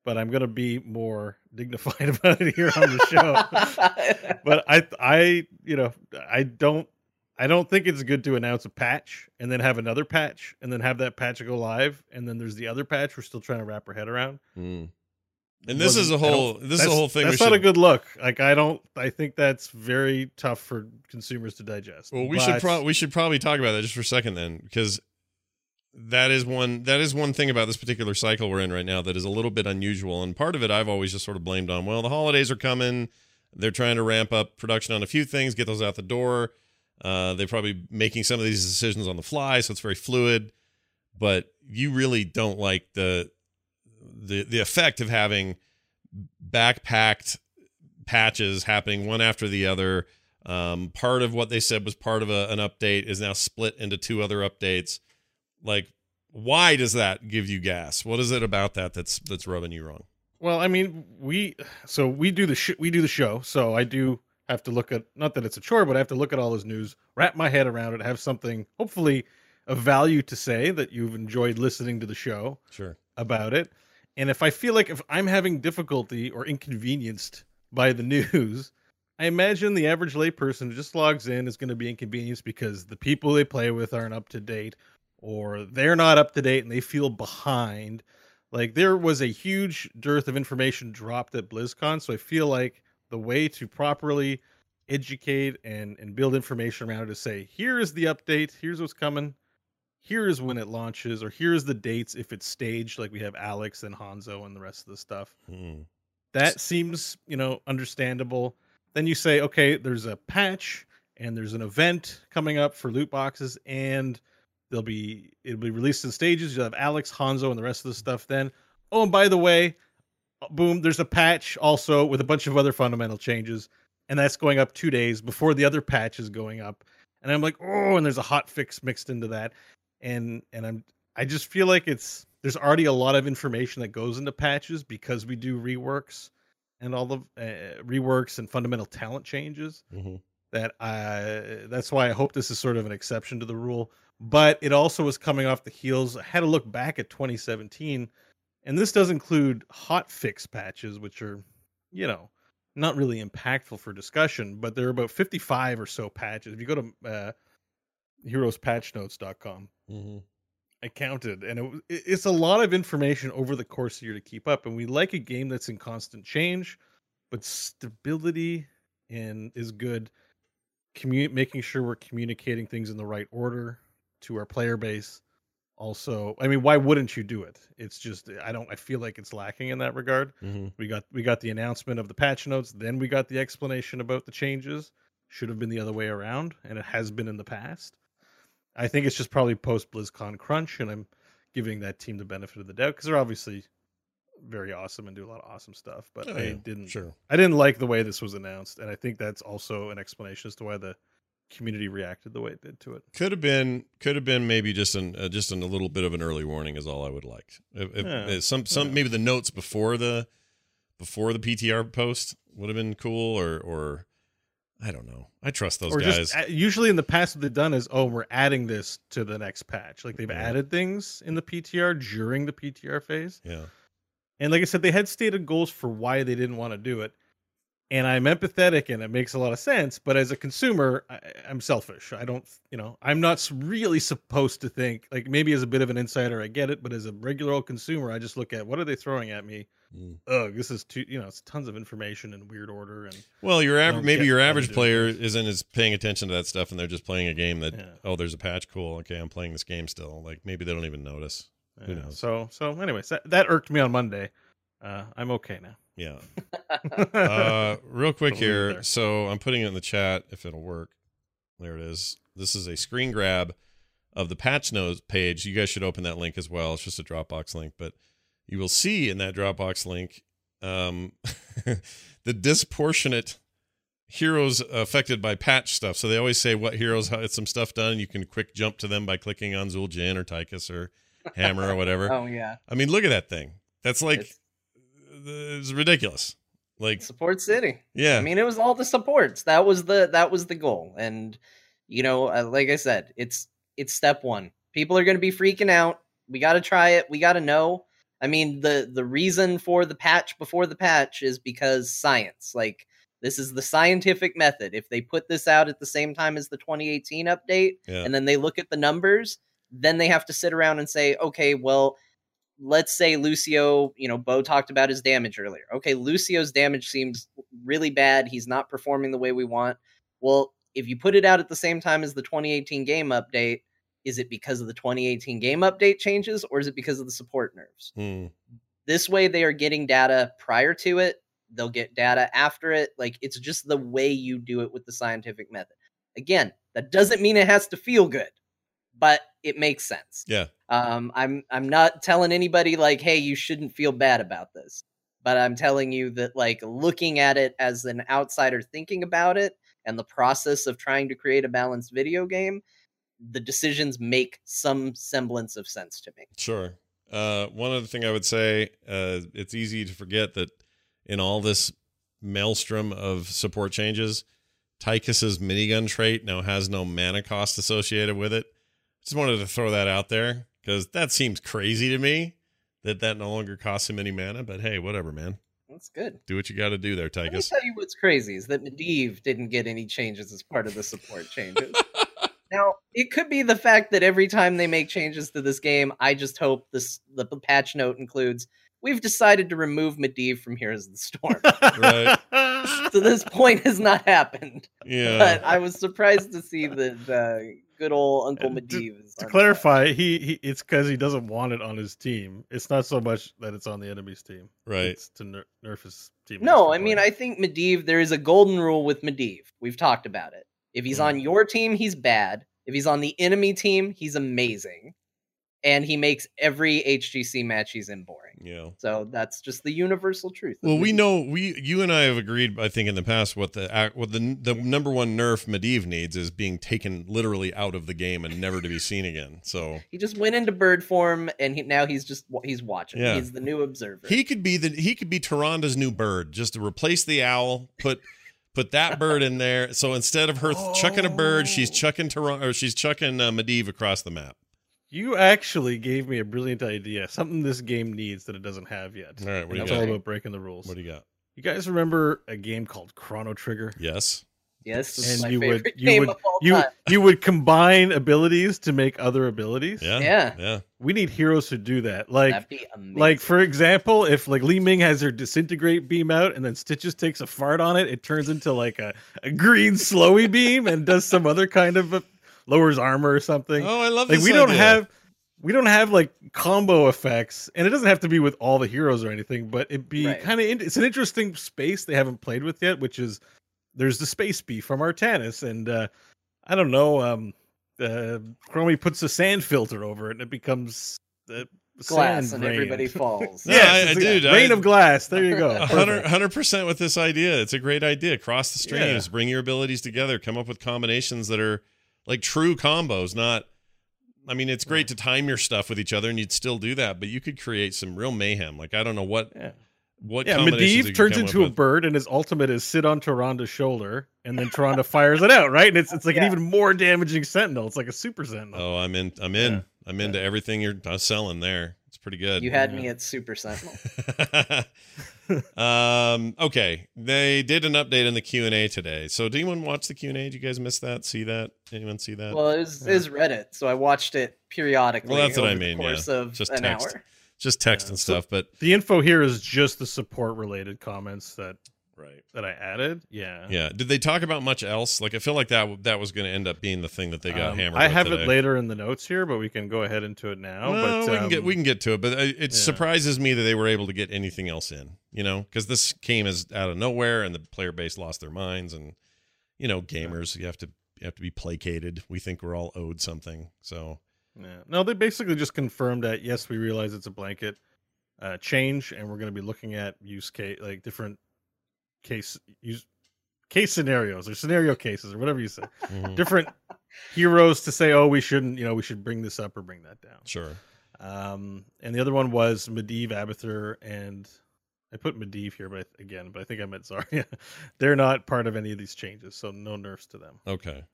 but I'm gonna be more dignified about it here on the show but I I you know I don't I don't think it's good to announce a patch and then have another patch and then have that patch go live and then there's the other patch we're still trying to wrap our head around. Mm. And this is a whole this is a whole thing. That's not should, a good look. Like I don't I think that's very tough for consumers to digest. Well, we should But- pro- we should probably talk about that just for a second then, because that is one that is one thing about this particular cycle we're in right now that is a little bit unusual. And part of it I've always just sort of blamed on. Well, the holidays are coming. They're trying to ramp up production on a few things, get those out the door. Uh, they're probably making some of these decisions on the fly, so it's very fluid. But you really don't like the the the effect of having backpacked patches happening one after the other. Um, part of what they said was part of a, an update is now split into two other updates. Like, why does that give you gas? What is it about that that's that's rubbing you wrong? Well, I mean, we so we do the sh- we do the show, so I do have to look at not that it's a chore, but I have to look at all this news, wrap my head around it, have something hopefully of value to say that you've enjoyed listening to the show Sure. about it. And if I feel like if I'm having difficulty or inconvenienced by the news, I imagine the average layperson who just logs in is going to be inconvenienced because the people they play with aren't up to date or they're not up to date and they feel behind. Like there was a huge dearth of information dropped at BlizzCon, so I feel like the way to properly educate and and build information around it is say, here is the update, here's what's coming, here is when it launches, or here's the dates if it's staged, like we have Alex and Hanzo and the rest of the stuff. Mm. That seems, you know, understandable. Then you say, okay, there's a patch and there's an event coming up for loot boxes, and they'll be it'll be released in stages. You'll have Alex, Hanzo, and the rest of the stuff then. Oh, and by the way, boom, there's a patch also with a bunch of other fundamental changes, and that's going up two days before the other patch is going up. And I'm like, oh, and there's a hot fix mixed into that. And and I'm I just feel like it's there's already a lot of information that goes into patches because we do reworks and all the uh, reworks and fundamental talent changes Mhm. that I that's why I hope this is sort of an exception to the rule. But it also was coming off the heels. I had to look back at 2017, and this does include hot fix patches, which are, you know, not really impactful for discussion. But there are about 55 or so patches. If you go to uh, heroespatchnotes.com, Mhm. I counted, and it, it's a lot of information over the course of the year to keep up. And we like a game that's in constant change, but stability and is good. Commu- making sure we're communicating things in the right order to our player base. Also, I mean, why wouldn't you do it? It's just I don't. I feel like it's lacking in that regard. Mhm. We got we got the announcement of the patch notes, then we got the explanation about the changes. Should have been the other way around, and it has been in the past. I think it's just probably post BlizzCon crunch, and I'm giving that team the benefit of the doubt because they're obviously very awesome and do a lot of awesome stuff. But Oh, I yeah, didn't Sure. I didn't like the way this was announced, and I think that's also an explanation as to why the community reacted the way it did to it. Could have been, could have been maybe just an uh, just an, a little bit of an early warning is all I would like. If, if- Yeah, uh, some some yeah. maybe the notes before the before the PTR post would have been cool, or or I don't know. I trust those or guys. just usually in the past what they've done is oh we're adding this to the next patch like they've Yeah. added things in the ptr during the ptr phase yeah, and like i said they had stated goals for why they didn't want to do it and i'm empathetic and it makes a lot of sense but as a consumer I, i'm selfish i don't you know i'm not really supposed to think like maybe as a bit of an insider i get it but as a regular old consumer i just look at what are they throwing at me Mm. ugh this is too you know it's tons of information in weird order and Well, your don't maybe your average player isn't as paying attention to that stuff, and they're just playing a game that Yeah. oh, there's a patch, cool, okay, I'm playing this game still. Like maybe they don't even notice. Who Yeah, knows? So so anyways, that, that irked me on Monday. Uh, I'm okay now. Yeah. Uh, real quick Don't leave it here. So I'm putting it in the chat if it'll work. There it is. This is a screen grab of the patch notes page. You guys should open that link as well. It's just a Dropbox link, but you will see in that Dropbox link um, the disproportionate heroes affected by patch stuff. So they always say what heroes had some stuff done. You can quick jump to them by clicking on Zul'jin or Tychus or Hammer or whatever. oh yeah, I mean, look at that thing. That's like It's- it's ridiculous. Like support city. yeah, I mean, it was all the supports. That was the that was the goal. And you know, uh, like I said, it's it's step one. People are going to be freaking out. We got to try it. We got to know. I mean, the the reason for the patch before the patch is because science. Like this is the scientific method. If they put this out at the same time as the 2018 update, yeah. and then they look at the numbers, then they have to sit around and say, okay, well, let's say Lucio, you know, Bo talked about his damage earlier. Okay, Lucio's damage seems really bad. He's not performing the way we want. Well, if you put it out at the same time as the 2018 game update, is it because of the 2018 game update changes or is it because of the support nerves? Hmm. This way they are getting data prior to it, they'll get data after it. Like it's just the way you do it with the scientific method. Again, that doesn't mean it has to feel good, but it makes sense. Yeah. Um, I'm I'm not telling anybody like, hey, you shouldn't feel bad about this, but I'm telling you that like looking at it as an outsider thinking about it and the process of trying to create a balanced video game, the decisions make some semblance of sense to me. Sure. Uh, one other thing I would say, uh, it's easy to forget that in all this maelstrom of support changes, Tychus's minigun trait now has no mana cost associated with it. Just wanted to throw that out there because that seems crazy to me that that no longer costs him any mana. But hey, whatever, man. That's good. Do what you got to do there, Let me Tychus. tell you what's crazy is that Medivh didn't get any changes as part of the support changes. now, it could be the fact that every time they make changes to this game, I just hope this the patch note includes we've decided to remove Medivh from Heroes of the Storm. Right. so this point has not happened. Yeah. But I was surprised to see that the good old Uncle And to- to clarify, he, he it's because he doesn't want it on his team. It's not so much that it's on the enemy's team. right. It's to ner- nerf his team. No, I mean, I think Medivh, there is a golden rule with Medivh. We've talked about it. If he's Mm. on your team, he's bad. If he's on the enemy team, he's amazing. And he makes every HGC match he's in boring. Yeah. So that's just the universal truth. Well, we know we you and I have agreed, I think, in the past what the what the the number one nerf Medivh needs is being taken literally out of the game and never to be seen again. So He just went into bird form, and he, now he's just he's watching. Yeah. He's the new observer. he could be the he could be Tyrande's new bird, just to replace the owl, put put that bird in there. So instead of her th- chucking a bird, she's Oh. chucking Taran or she's chucking uh, Medivh across the map. You actually gave me a brilliant idea. Something this game needs that it doesn't have yet. All right, what do you it's got? all about breaking the rules. What do you got? You guys remember a game called Chrono Trigger? Yes. yes, this is And my you would- you would- You time. you would combine abilities to make other abilities. Yeah. Yeah. Yeah. We need heroes who do that. Like That'd be like for example, if like Li Ming has her disintegrate beam out and then Stitches takes a fart on it, it turns into like a, a green slowy beam and does some other kind of a, lowers armor or something. Oh, I love like this we don't have we don't have like combo effects and it doesn't have to be with all the heroes or anything but it'd be Right. kind of it's an interesting space they haven't played with yet which is there's the space bee from artanis and uh i don't know um uh chromie puts a sand filter over it and it becomes uh, glass and rain. everybody falls. No, Yes, I- it's dude, rain I- of glass. There you go. Hundred hundred percent with this idea. It's a great idea. Cross the streams, Yeah. bring your abilities together, come up with combinations that are like true combos, not I mean, it's great to time your stuff with each other and you'd still do that, but you could create some real mayhem. Like I don't know what Yeah. what Yeah, Medivh turns into a bird, and his ultimate is sit on Tyrande's shoulder, and then Taranda fires it out, right? And it's it's like an even more damaging Sentinel. It's like a super Sentinel. Oh, I'm in I'm in. Yeah. I'm into everything you're uh, selling there. It's pretty good. You had Yeah. me at Super Sentinel. um okay they did an update in the q&a today so did anyone watch the q&a did you guys miss that see that anyone see that Well, it was, it was Reddit, so I watched it periodically. Well, that's what I over the mean, yeah. Course of Just an text. hour. just text Yeah. and So- stuff but The info here is just the support related comments that right that I added. Yeah. yeah did they talk about much else like i feel like that that was going to end up being the thing that they got Um, hammered I have today. it later in the notes here, but we can go ahead into it now. well, but we can get um, we can get to it, but it, it yeah. surprises me that they were able to get anything else in. You know, because this came as out of nowhere, and the player base lost their minds, and you know, gamers you have to you have to be placated. We think we're all owed something, so Yeah. No, they basically just confirmed that yes, we realize it's a blanket uh, change, and we're going to be looking at use case like different case use case scenarios or scenario cases or whatever you say. mhm, Different heroes to say, oh, we shouldn't, you know, we should bring this up or bring that down. sure. Um, and the other one was Medivh Abathur, and I put Medivh here, but I- again, but I think I meant Zarya. They're not part of any of these changes, so no nerfs to them. Okay.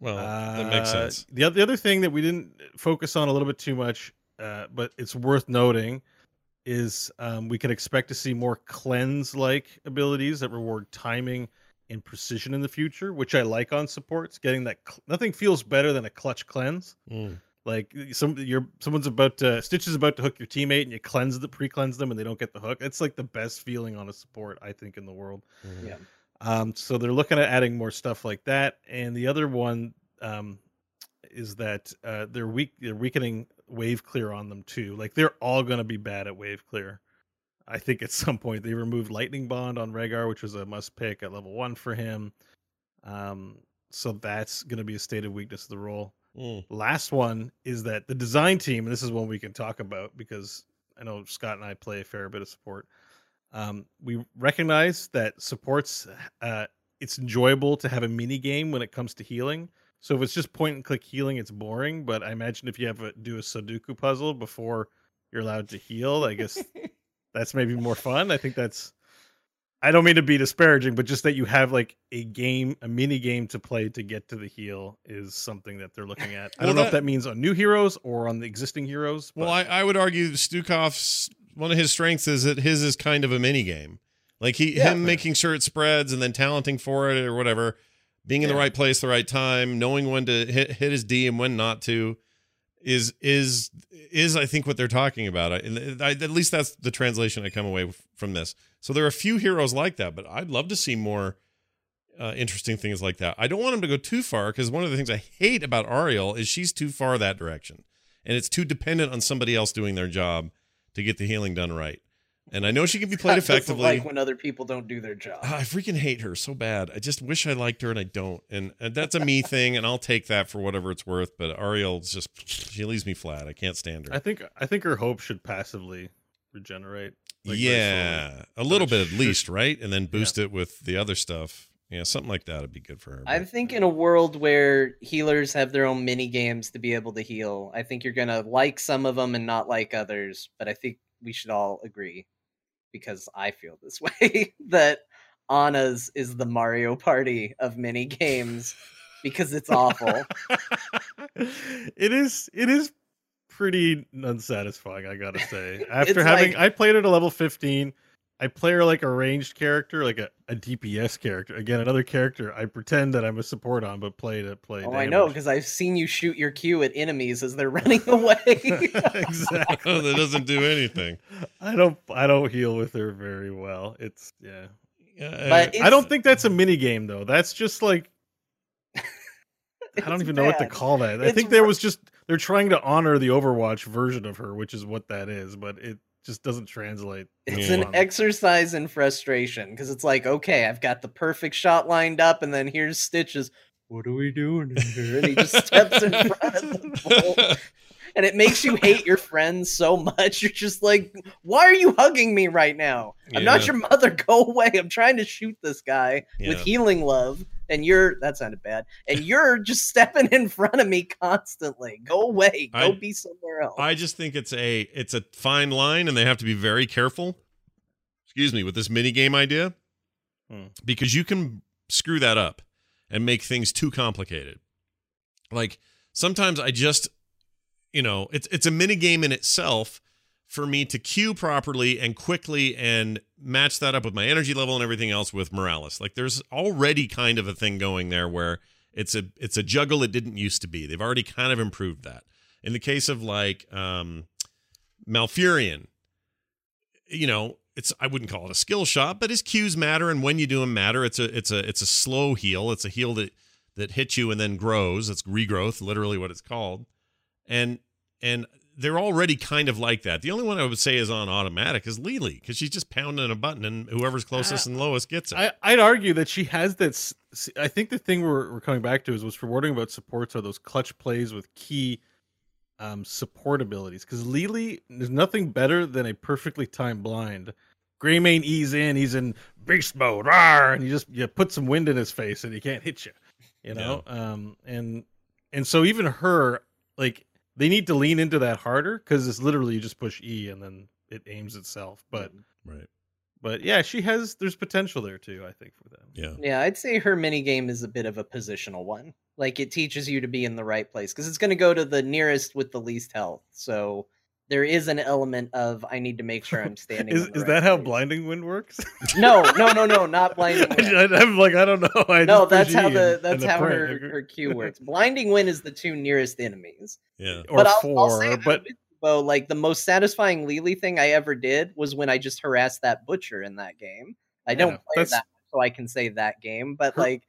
Well, that makes Uh, sense. The, the other thing that we didn't focus on a little bit too much, uh, but it's worth noting, is um, we can expect to see more cleanse like abilities that reward timing and precision in the future, which I like on supports. Getting that cl- nothing feels better than a clutch cleanse. Mm. Like some you're someone's about to Stitch is about to hook your teammate and you cleanse the pre cleanse them and they don't get the hook. It's like the best feeling on a support I think in the world. Mhm. Yeah. Um, so they're looking at adding more stuff like that. And the other one um, is that uh, they're weak. They're weakening wave clear on them too. Like they're all going to be bad at wave clear. I think at some point they removed lightning bond on Rehgar, which was a must pick at level one for him. Um, so that's going to be a state of weakness of the role. Mm. Last one is that the design team, and this is one we can talk about because I know Scott and I play a fair bit of support. Um, we recognize that supports uh, it's enjoyable to have a mini game when it comes to healing. So if it's just point and click healing, it's boring. But I imagine if you have a do a Sudoku puzzle before you're allowed to heal, I guess that's maybe more fun. I think that's. I don't mean to be disparaging, but just that you have like a game, a mini game to play to get to the heal is something that they're looking at. I Well, don't know that- if that means on new heroes or on the existing heroes. Well, I, I would argue Stukov's one of his strengths is that his is kind of a mini game. Like he Yeah. him making sure it spreads and then talenting for it or whatever, being in the right place, the right time, knowing when to hit hit his D and when not to, is is is I think what they're talking about. I, I, at least that's the translation I come away from this. So there are a few heroes like that, but I'd love to see more uh, interesting things like that. I don't want him to go too far because one of the things I hate about Auriel is she's too far that direction, and it's too dependent on somebody else doing their job to get the healing done right. And I know she can be played Scott doesn't effectively. Like when other people don't do their job. Ah, I freaking hate her so bad. I just wish I liked her and I don't. And, and that's a me thing, and I'll take that for whatever it's worth. But Auriel's just she leaves me flat. I can't stand her. I think I think her hope should passively regenerate. like, yeah, a little bit at should- least, right? And then boost it with the other stuff. Yeah, something like that would be good for her. I think in a world where healers have their own mini games to be able to heal, I think you're gonna like some of them and not like others. But I think we should all agree, because I feel this way, that Ana's is the Mario Party of mini games because it's awful. it is it is pretty unsatisfying, I gotta say. After It's having like- I played it at level 15. I play her like a ranged character, like a, a DPS character. Again, another character I pretend that I'm a support on, but play to play. Oh, I know because I've seen you shoot your Q at enemies as they're running away. exactly. that doesn't do anything. I don't I don't heal with her very well. It's yeah. Yeah, But uh, I don't think that's a mini game though. That's just like I don't It's even know what to call that. I It's think there ru- was just they're trying to honor the Overwatch version of her, which is what that is, but it just doesn't translate. It's Yeah. an exercise in frustration because it's like, okay, I've got the perfect shot lined up, and then here's Stitches. "What are we doing here?" And he just steps in front of the bull, and it makes you hate your friends so much. You're just like, "Why are you hugging me right now? I'm not your mother. Go away. I'm trying to shoot this guy with healing love." And you're that sounded bad. And you're just stepping in front of me constantly. Go away. Go I- be somewhere else. I just think it's a it's a fine line, and they have to be very careful. Excuse me with this mini game idea, Hmm. because you can screw that up and make things too complicated. Like sometimes I just, you know, it's it's a mini game in itself for me to cue properly and quickly and match that up with my energy level and everything else with Morales. Like there's already kind of a thing going there where it's a it's a juggle it didn't used to be. They've already kind of improved that. In the case of like um Malfurion, you know, it's I wouldn't call it a skill shot, but his cues matter and when you do them matter. It's a it's a it's a slow heal. It's a heal that that hits you and then grows. It's regrowth, literally what it's called. And and they're already kind of like that. The only one I would say is on automatic is Li Li because she's just pounding a button and whoever's closest and lowest gets it. I, I'd argue that she has that. I think the thing we're, we're coming back to is what's rewarding about supports are those clutch plays with key um, support abilities. Because Li Li, there's nothing better than a perfectly timed blind. Greymane ease in, he's in beast mode, rawr, and you just you put some wind in his face and he can't hit you. You know, um, and and so even her, like they need to lean into that harder because it's literally you just push E and then it aims itself. But mm-hmm. right. but yeah, she has there's potential there too. I think for them. Yeah. Yeah, I'd say her mini game is a bit of a positional one. Like it teaches you to be in the right place because it's going to go to the nearest with the least health. So there is an element of I need to make sure I'm standing. Is, is right that how blinding wind works? No, no, no, no, not blinding. Wind. I, am like I don't know. I no, that's how the that's the how print. her, her Q works. Blinding wind is the two nearest enemies. Yeah. or but I'll, four, I'll say but Bo, like the most satisfying Li Li thing I ever did was when I just harassed that butcher in that game. I don't Yeah, play that, so I can say that game, but Her- like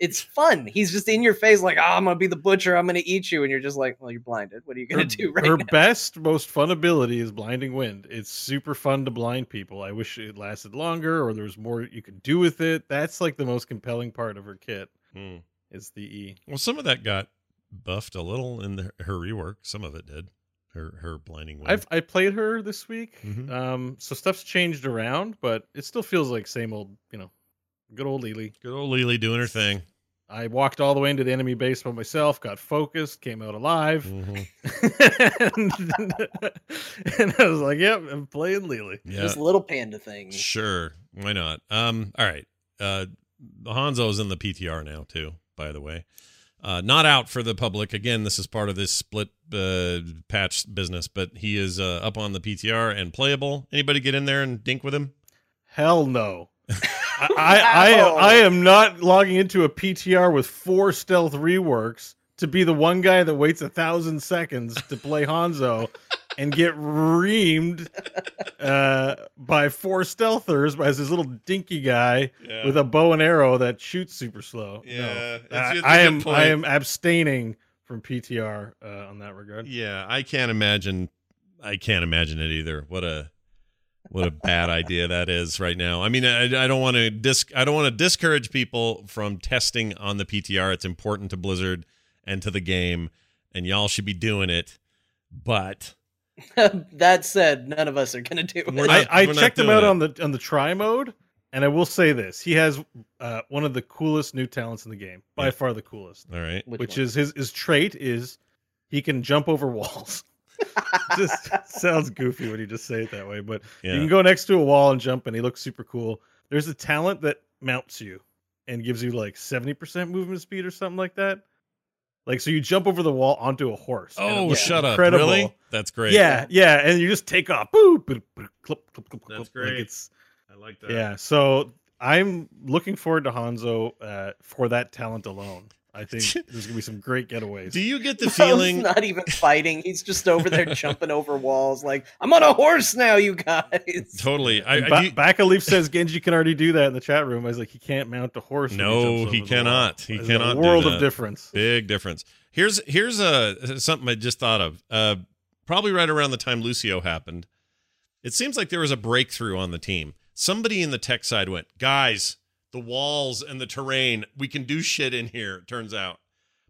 it's fun. He's just in your face, like, oh, I'm gonna be the butcher. I'm gonna eat you, and you're just like, well, you're blinded. What are you gonna her, do right her now? best, most fun ability is blinding wind. It's super fun to blind people. I wish it lasted longer, or there was more you could do with it. That's like the most compelling part of her kit Hmm. is the E. Well, some of that got buffed a little in the, her rework. Some of it did. Her her blinding wind. I've I played her this week, Mhm. um, so stuff's changed around, but it still feels like same old, you know, good old Li Li. Good old Li Li doing her thing. I walked all the way into the enemy base by myself, got focused, came out alive, Mhm. and, and I was like, "Yep, I'm playing Li Li." Yeah. Just little panda things. Sure. Why not? Um. All right. Uh, Hanzo's in the PTR now too. By the way, uh, not out for the public. Again, this is part of this split uh, patch business, but he is uh, up on the PTR and playable. Anybody get in there and dink with him? Hell no. I, I, I, I am not logging into a PTR with four stealth reworks to be the one guy that waits a thousand seconds to play Hanzo and get reamed uh, by four stealthers as this little dinky guy Yeah. with a bow and arrow that shoots super slow. No. Yeah, it's- I, it's a I good am point. I am abstaining from PTR uh, on that regard. Yeah, I can't imagine. I can't imagine it either. What a what a bad idea that is right now. I mean, I, I don't want to dis I don't want to discourage people from testing on the PTR. It's important to Blizzard and to the game, and y'all should be doing it. But that said, none of us are gonna do it. not- I, I checked him out it. on the on the try mode, and I will say this: he has uh, one of the coolest new talents in the game, by Yeah. far the coolest. all right, Which, one? is his his trait is he can jump over walls. just sounds goofy when you just say it that way, but you can go next to a wall and jump, and he looks super cool. There's a talent that mounts you and gives you like seventy percent movement speed or something like that. Like so, you jump over the wall onto a horse. Oh, looks shut up! Really? That's great. Yeah, yeah, and you just take off. Boop, boop, boop, clip, clip, clip, That's clip. Like, great. it's I like that. yeah. So I'm looking forward to Hanzo uh, for that talent alone. I think there's gonna be some great getaways. Do you get the Miles feeling? not even fighting. He's just over there jumping over walls, like I'm on a horse now, you guys. Totally. I, And I ba- do- Baka Leaf says Genji can already do that in the chat room. I was like, he can't mount a horse. No, jumps he over the wall. cannot. He There's cannot A do world that. of difference. Big difference. Here's here's a something I just thought of. Uh, probably right around the time Lucio happened, it seems like there was a breakthrough on the team. Somebody in the tech side went, guys, the walls and the terrain. We can do shit in here, it turns out.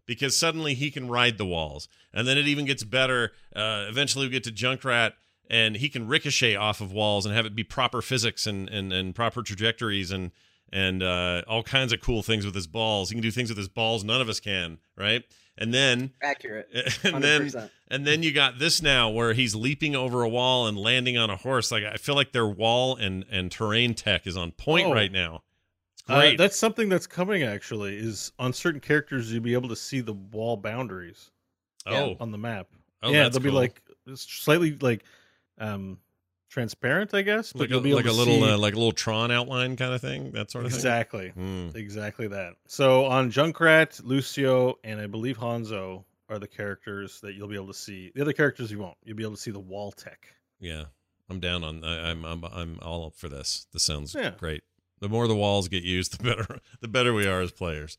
Because suddenly he can ride the walls. And then it even gets better. Uh, eventually we get to Junkrat and he can ricochet off of walls and have it be proper physics and and, and proper trajectories and and uh, all kinds of cool things with his balls. He can do things with his balls none of us can, right? And then Accurate. and then and then you got this now where he's leaping over a wall and landing on a horse. Like I feel like their wall and and terrain tech is on point Oh. right now. It's Uh, that's something that's coming. Actually, is on certain characters you'll be able to see the wall boundaries oh, on the map. oh, yeah, they'll be like slightly like um transparent, I guess. But like a, you'll be able like a to little see- uh, like a little Tron outline kind of thing. That sort of exactly, thing. Hmm. exactly that. So on Junkrat, Lucio, and I believe Hanzo are the characters that you'll be able to see. The other characters you won't. You'll be able to see the wall tech. Yeah, I'm down on. I, I'm I'm I'm all up for this. This sounds Yeah. great. The more the walls get used, the better. The better we are as players.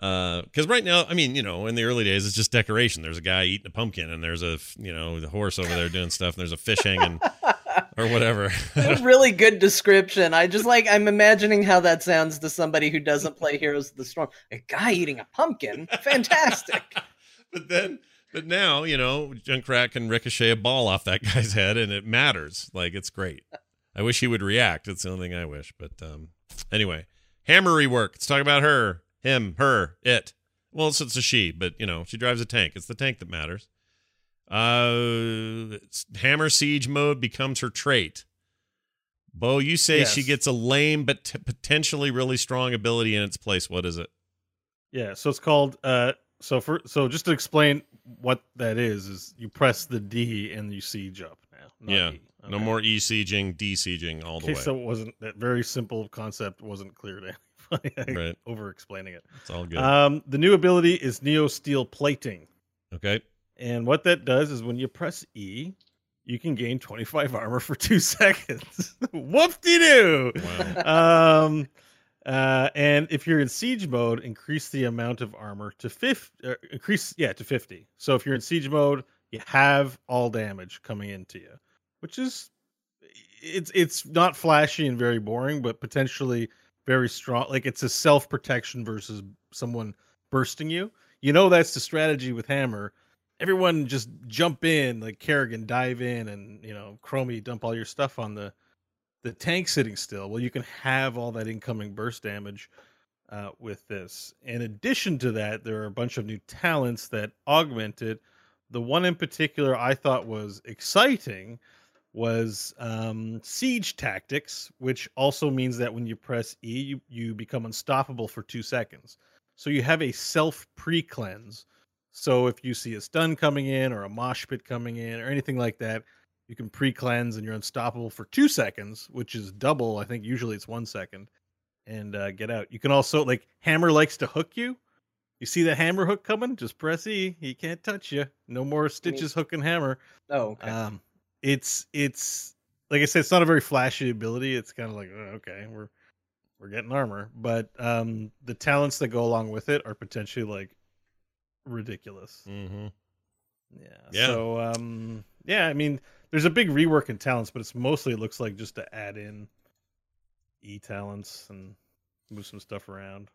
Uh, because right now, I mean, you know, in the early days, it's just decoration. There's a guy eating a pumpkin, and there's a you know the horse over there doing stuff, and there's a fish hanging or whatever. a really good description. I just like I'm imagining how that sounds to somebody who doesn't play Heroes of the Storm. A guy eating a pumpkin, fantastic. but then, but now, you know, Junkrat can ricochet a ball off that guy's head, and it matters. Like it's great. I wish he would react. It's the only thing I wish. But um, anyway, Hammer rework. Let's talk about her, him, her, it. Well, it's, it's a she, but you know, she drives a tank. It's the tank that matters. Uh, it's- Hammer siege mode becomes her trait. Bo, you say she gets a lame but t- potentially really strong ability in its place. What is it? Yeah, so it's called uh so for so just to explain what that is is you press the D and you siege up now. not Yeah, E. No more e sieging, de sieging all the way. So it wasn't that very simple concept wasn't clear to anybody. Right. Over explaining it. It's all good. Um the new ability is Neo Steel Plating. okay. And what that does is when you press E, you can gain 25 armor for two seconds. Whoop de doo. Wow. um uh and if you're in siege mode increase the amount of armor to 50 uh, increase yeah to 50 so if you're in siege mode you have all damage coming into you which is it's it's not flashy and very boring but potentially very strong like it's a self protection versus someone bursting you you know that's the strategy with hammer everyone just jump in like kerrigan dive in and you know chromie dump all your stuff on the the tank sitting still. Well, you can have all that incoming burst damage uh, with this. In addition to that, there are a bunch of new talents that augment it. The one in particular I thought was exciting was um, siege tactics, which also means that when you press E, you, you become unstoppable for two seconds. So you have a self pre cleanse. So if you see a stun coming in or a mosh pit coming in or anything like that, you can pre cleanse and you're unstoppable for two seconds, which is double. I think usually it's one second, and uh, get out. You can also like hammer likes to hook you. You see the hammer hook coming? Just press E. He can't touch you. No more stitches, hook, and hammer. Oh, okay. Um, it's it's like I said, it's not a very flashy ability. It's kind of like oh, okay, we're we're getting armor, but um, the talents that go along with it are potentially like ridiculous. Mm-hmm. Yeah. Yeah. So um yeah, I mean there's a big rework in talents, but it's mostly it looks like just to add in E talents and move some stuff around.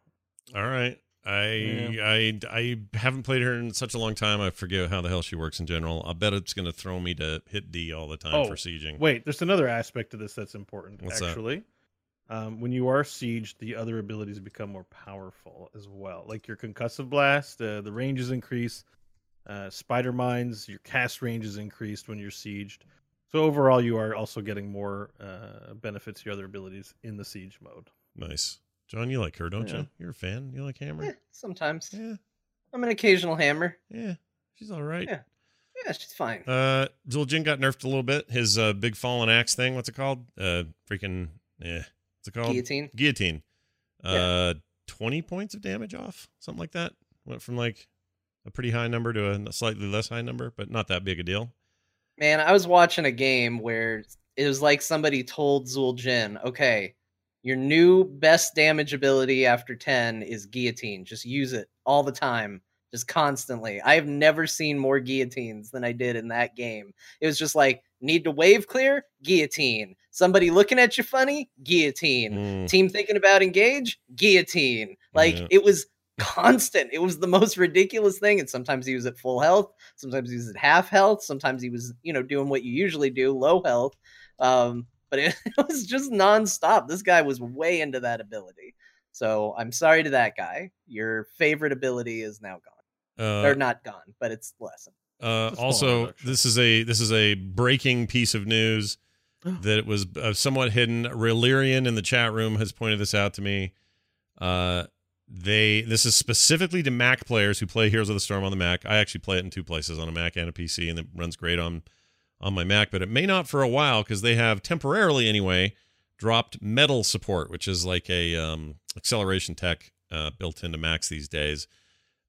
All right. I I I haven't played her in such a long time. I forget how the hell she works in general. I bet it's going to throw me to hit D all the time Oh, for sieging. Wait, there's another aspect to this that's important What's actually. Um, when you are sieged, the other abilities become more powerful as well. Like your concussive blast, uh, the range is increased. Uh, spider mines, your cast range is increased when you're sieged. So overall, you are also getting more uh, benefits to your other abilities in the siege mode. Nice. John, you like her, don't Yeah. you? You're a fan. You like Hammer? Eh, sometimes Yeah. I'm an occasional hammer. Yeah. She's all right. Yeah. Yeah, she's fine. Uh, Zul'jin got nerfed a little bit. His uh, big fallen axe thing. What's it called? Uh, freaking. Yeah. What's it called? Guillotine. Guillotine. Yeah. Uh, 20 points of damage off, something like that. Went from like a pretty high number to a slightly less high number, but not that big a deal. Man, I was watching a game where it was like somebody told Zul'jin, okay, your new best damage ability after 10 is guillotine. Just use it all the time, just constantly. I have never seen more guillotines than I did in that game. It was just like Need to wave clear? Guillotine. Somebody looking at you funny? Guillotine. Mm, Team thinking about engage? Guillotine. Like Yeah. it was constant. It was the most ridiculous thing. And sometimes he was at full health. Sometimes he was at half health. Sometimes he was, you know, doing what you usually do, low health. Um, but it, it was just nonstop. This guy was way into that ability. So I'm sorry to that guy. Your favorite ability is now gone, uh, or not gone, but it's lessened. Uh, It's a small also, this is a this is a breaking piece of news that it was uh, somewhat hidden. Relirian in the chat room has pointed this out to me. Uh, they this is specifically to Mac players who play Heroes of the Storm on the Mac. I actually play it in two places on a Mac and a PC, and it runs great on on my Mac. But it may not for a while because they have temporarily anyway dropped Metal support, which is like a um, acceleration tech uh, built into Macs these days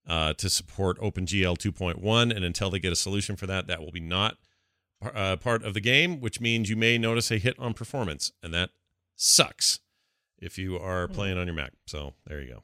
uh, to support OpenGL 2.1. And until they get a solution for that, that will be not uh, part of the game, which means you may notice a hit on performance. And that sucks if you are playing on your Mac. So there you go.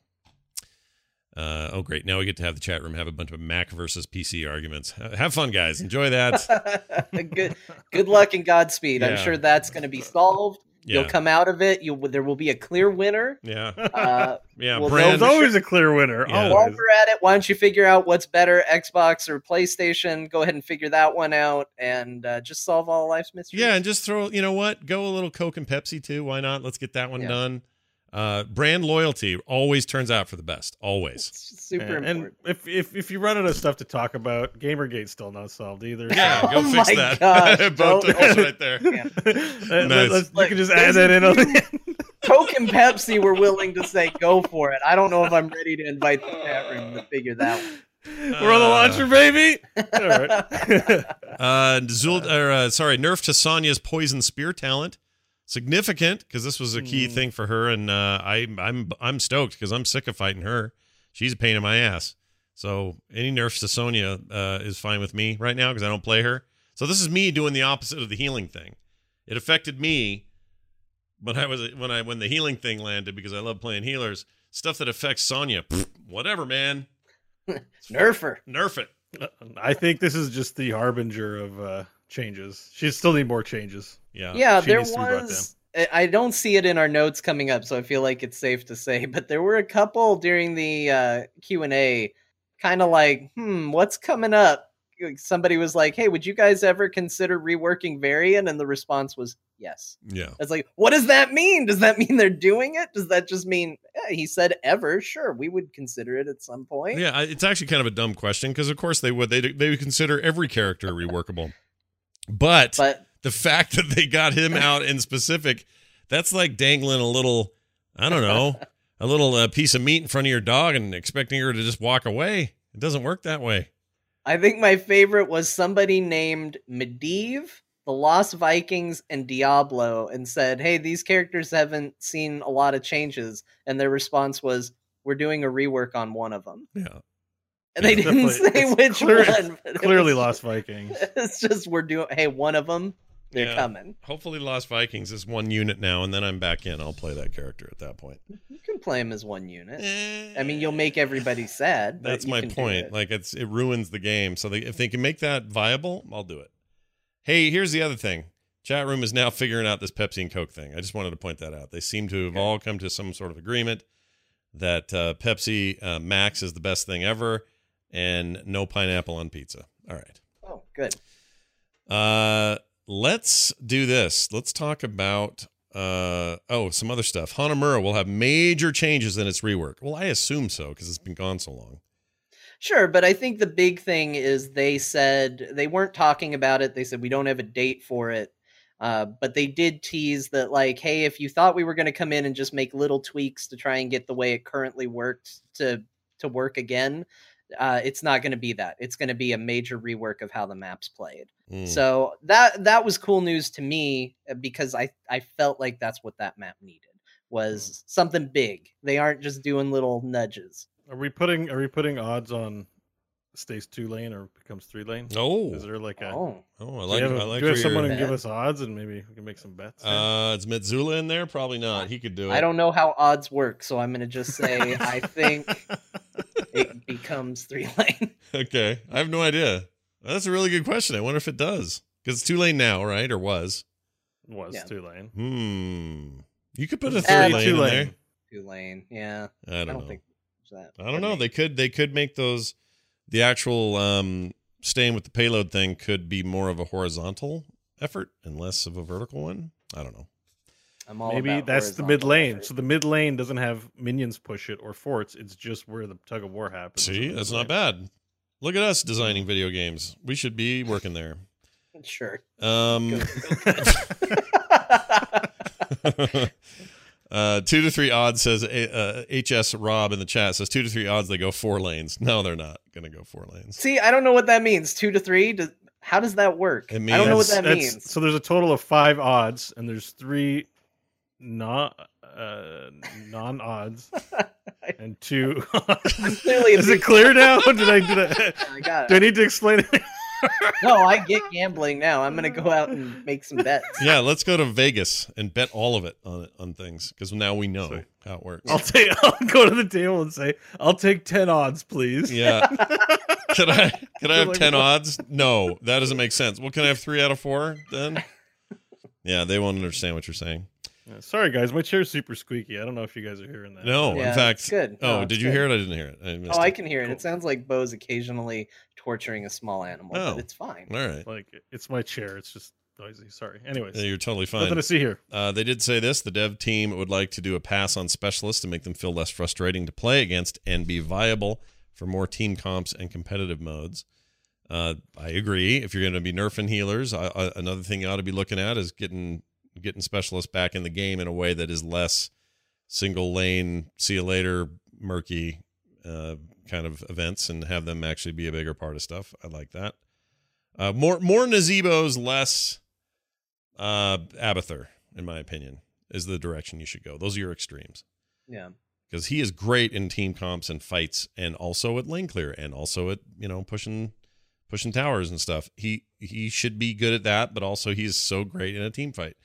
Uh, oh, great. Now we get to have the chat room have a bunch of Mac versus PC arguments. Ha- Have fun, guys. Enjoy that. good, good luck and Godspeed. Yeah. I'm sure that's going to be solved. You'll come out of it. You'll, there will be a clear winner. Yeah. Uh, Yeah. Well, Brand. There's always a clear winner. Yeah. while Always. we're at it, why don't you figure out what's better, Xbox or PlayStation? Go ahead and figure that one out, and uh, just solve all life's mysteries. Yeah, and just throw, you know what? Go a little Coke and Pepsi too. Why not? Let's get that one Yeah. done. Uh, brand loyalty always turns out for the best. Always. it's super Yeah, important. and if, if if you run out of stuff to talk about, Gamergate's still not solved either. Yeah, go Oh fix my that. gosh, Both don't- right there. Yeah. Let- Nice. let's- Look, you can just add that in. On the. Coke and Pepsi were willing to say go for it. I don't know if I'm ready to invite the chat room to figure that one. We're on the Uh, launcher, baby. All right. Uh, Zul, or, uh, sorry, nerf to Sonya's poison spear talent. Significant because this was a key Hmm. thing for her, and uh, I, I'm I'm stoked because I'm sick of fighting her. She's a pain in my ass. So any nerfs to Sonya uh, is fine with me right now because I don't play her. So this is me doing the opposite of the healing thing. It affected me when I was when I when the healing thing landed because I love playing healers. Stuff that affects Sonya, whatever, man. Nerfer. Nerf it. I think this is just the harbinger of uh, changes. She still need more changes. Yeah. Yeah, there needs to be brought was. I- don't see it in our notes coming up, so I feel like it's safe to say. But there were a couple during the uh, Q and A, kind of like, "Hmm, what's coming up?" Somebody was like, "Hey, would you guys ever consider reworking Varian?" And the response was, "Yes." Yeah. It's like, what does that mean? Does that mean they're doing it? Does that just mean eh, he said ever? Sure, we would consider it at some point. Yeah, it's actually kind of a dumb question because of course they would they they would consider every character reworkable, but, But the fact that they got him out in specific, that's like dangling a little, I don't know, a little uh, piece of meat in front of your dog and expecting her to just walk away. It doesn't work that way. I think my favorite was somebody named Medivh, the Lost Vikings, and Diablo, and said, "Hey, these characters haven't seen a lot of changes," and their response was, "We're doing a rework on one of them." Yeah, And they didn't say which clear- one. but Clearly, was- Lost Vikings. It's just we're doing. Hey, one of them, they're Yeah. coming. hopefully Lost Vikings is one unit now, and then I'm back in. I'll play that character at that point. You can play him as one unit. I mean, you'll make everybody sad. That's my point. it. Like it's it ruins the game. So they, if they can make that viable, I'll do it. Hey, here's the other thing. Chat room is now figuring out this Pepsi and Coke thing. I just wanted to point that out. They seem to have Okay. all come to some sort of agreement that uh, Pepsi uh, Max is the best thing ever, and no pineapple on pizza. All right. Oh, good. Uh, let's do this. Let's talk about uh oh some other stuff. Hanamura will have major changes in its rework. Well, I assume so because it's been gone so long. Sure, but I think the big thing is they said they weren't talking about it. They said we don't have a date for it. Uh, but they did tease that, like, hey, if you thought we were going to come in and just make little tweaks to try and get the way it currently worked to to work again, uh, it's not going to be that. It's going to be a major rework of how the maps played. Mm. So that that was cool news to me uh, because I I felt like that's what that map needed was something big. They aren't just doing little nudges. Are we putting Are we putting odds on stays two lane or becomes three lane? No. Is there like a? Oh. oh, I like. you have, I a- like. do you have someone who can give us odds and maybe we can make some bets? there? Uh, is Mitsula in there? Probably not. He could do it. I don't know how odds work, so I'm going to just say I think it becomes three lane. okay, I have no idea. That's a really good question. I wonder if it does Because it's two lane now, right? Or was? Was Yeah. two lane. Hmm. You could put a Uh, third two lane in lane. there. Two lane. Yeah. I I don't, don't, know. think that. I don't know. They could they could make those the actual um staying with the payload thing could be more of a horizontal effort and less of a vertical one. I don't know. I'm all Maybe that's the mid lane. effort. So the mid lane doesn't have minions push it or forts. It's just where the tug of war happens. See, that's not bad. Look at us designing video games. We should be working there. Sure. Um uh, two to three odds says uh, HS Rob in the chat says two to three odds they go four lanes. No, they're not gonna go four lanes. See, I don't know what that means. Two to three. Does, how does that work? It I don't know what that means. So there's a total of five odds, and there's three not uh, non odds and two. Clearly, Is it clear now? Did I, did I, I got do I need to explain it? No, I get gambling now. I'm gonna go out and make some bets. Yeah, let's go to Vegas and bet all of it on on things because now we know Sorry. how it works. I'll take. I'll go to the table and say, "I'll take ten odds, please." Yeah. can I could I have ten odds? No, that doesn't make sense. Well, can I have three out of four then? Yeah, they won't understand what you're saying. Yeah, Sorry, guys, my chair's super squeaky. I don't know if you guys are hearing that. No, Yeah, in fact, it's good. Oh, No, did you good. hear it? I didn't hear it. I missed Oh, I can hear it. Cool. It sounds like Bo's occasionally torturing a small animal, Oh. but it's fine. All right, like it's my chair. It's just noisy. Sorry. Anyways, Yeah, you're totally fine. nothing to see here. Uh, they did say this: the dev team would like to do a pass on specialists to make them feel less frustrating to play against and be viable for more team comps and competitive modes. Uh, I agree. If you're going to be nerfing healers, I, I, another thing you ought to be looking at is getting getting specialists back in the game in a way that is less single lane, see you later, murky uh, kind of events, and have them actually be a bigger part of stuff. I like that. Uh, more more Nazeebos, less uh, Abathur, in my opinion, is the direction you should go. Those are your extremes Yeah. because he is great in team comps and fights, and also at lane clear, and also at you know pushing pushing towers and stuff. He he should be good at that, but also he's so great in a team fight.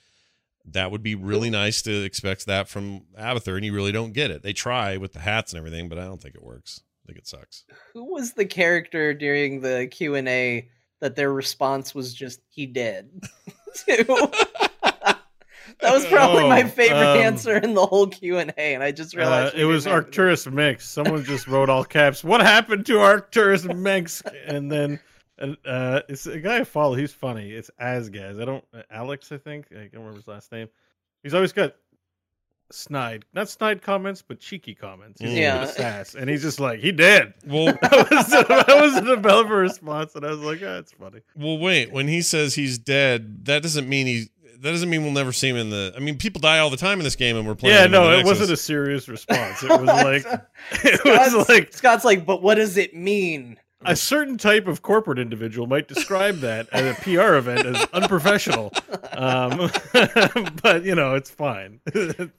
That would be really nice to expect that from Abathur, and you really don't get it. They try with the hats and everything, but I don't think it works. I think it sucks. Who was the character during the Q and A that their response was just "he dead"? to? that was probably my Oh, favorite um, answer in the whole Q and A, and I just Uh, realized we it was Arcturus Mengsk. Someone just wrote all caps. What happened to Arcturus Mengsk? And then and, uh, it's a guy I follow. He's funny. It's Asgaz. I don't uh, Alex. I think I can't remember his last name. He's always got snide, not snide comments, but cheeky comments. He's Yeah. yeah, sass, and he's just like he did. Well, that, was, that was a developer response, and I was like, ah, it's funny. well, wait. When he says he's dead, that doesn't mean he. That doesn't mean we'll never see him in the. I mean, people die all the time in this game, and we're playing. Yeah, no, it wasn't a serious response. It was like it Scott's, was like Scott's like, but what does it mean? A certain type of corporate individual might describe that at a PR event as unprofessional. Um, but you know, it's fine.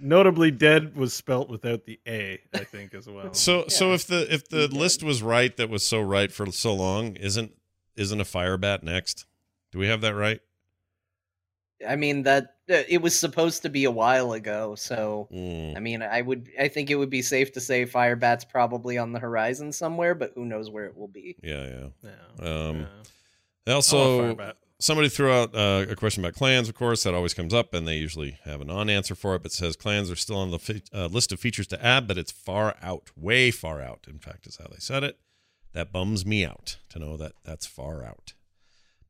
Notably, "dead" was spelt without the a, I think, as well. So so if the if the He's list was right that was so right for so long, isn't isn't a Firebat next? Do we have that right? I mean that uh, it was supposed to be a while ago, so Mm, I mean, I would, I think it would be safe to say Firebat's probably on the horizon somewhere, but who knows where it will be. yeah, yeah. yeah, Um, yeah. Also, somebody threw out uh, a question about clans. Of course, that always comes up, and they usually have a non-answer for it. But says clans are still on the fe- uh, list of features to add, but it's far out, way far out. In fact, is how they said it. That bums me out to know that that's far out.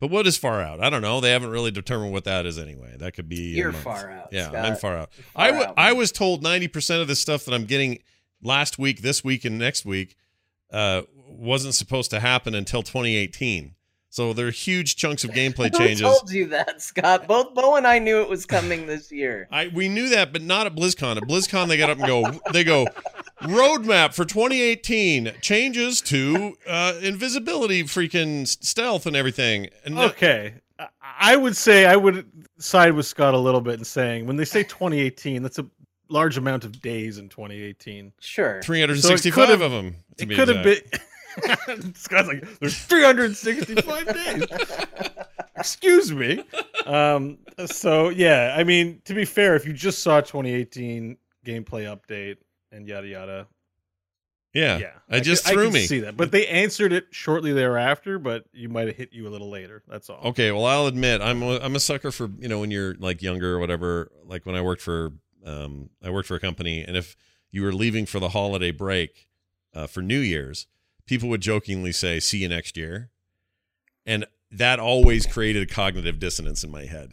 But what is far out? I don't know. They haven't really determined what that is anyway. That could be You're far out. Yeah, Scott. I'm far out. Far I out. I was told 90% of the stuff that I'm getting last week, this week, and next week uh, wasn't supposed to happen until 2018. So there are huge chunks of gameplay changes. I told you that, Scott? Both Bo and I knew it was coming this year. I we knew that, but not at BlizzCon. At BlizzCon, they got up and go. They go roadmap for 2018 changes to uh, invisibility, freaking stealth, and everything. And Okay, I- I would say I would side with Scott a little bit in saying when they say 2018, that's a large amount of days in 2018. Sure. 365 So could've- of them. To It be could have been. Scott's like, there's 365 days. Excuse me. Um. So yeah, I mean, to be fair, if you just saw 2018 gameplay update and yada yada, Yeah, yeah, I could- just I threw could me. See that, but they answered it shortly thereafter. But you might have hit you a little later. That's all. Okay, well, I'll admit I'm a, I'm a sucker for you know when you're like younger or whatever. Like when I worked for um I worked for a company, and if you were leaving for the holiday break uh, for New Year's, people would jokingly say "See you next year," and that always created a cognitive dissonance in my head.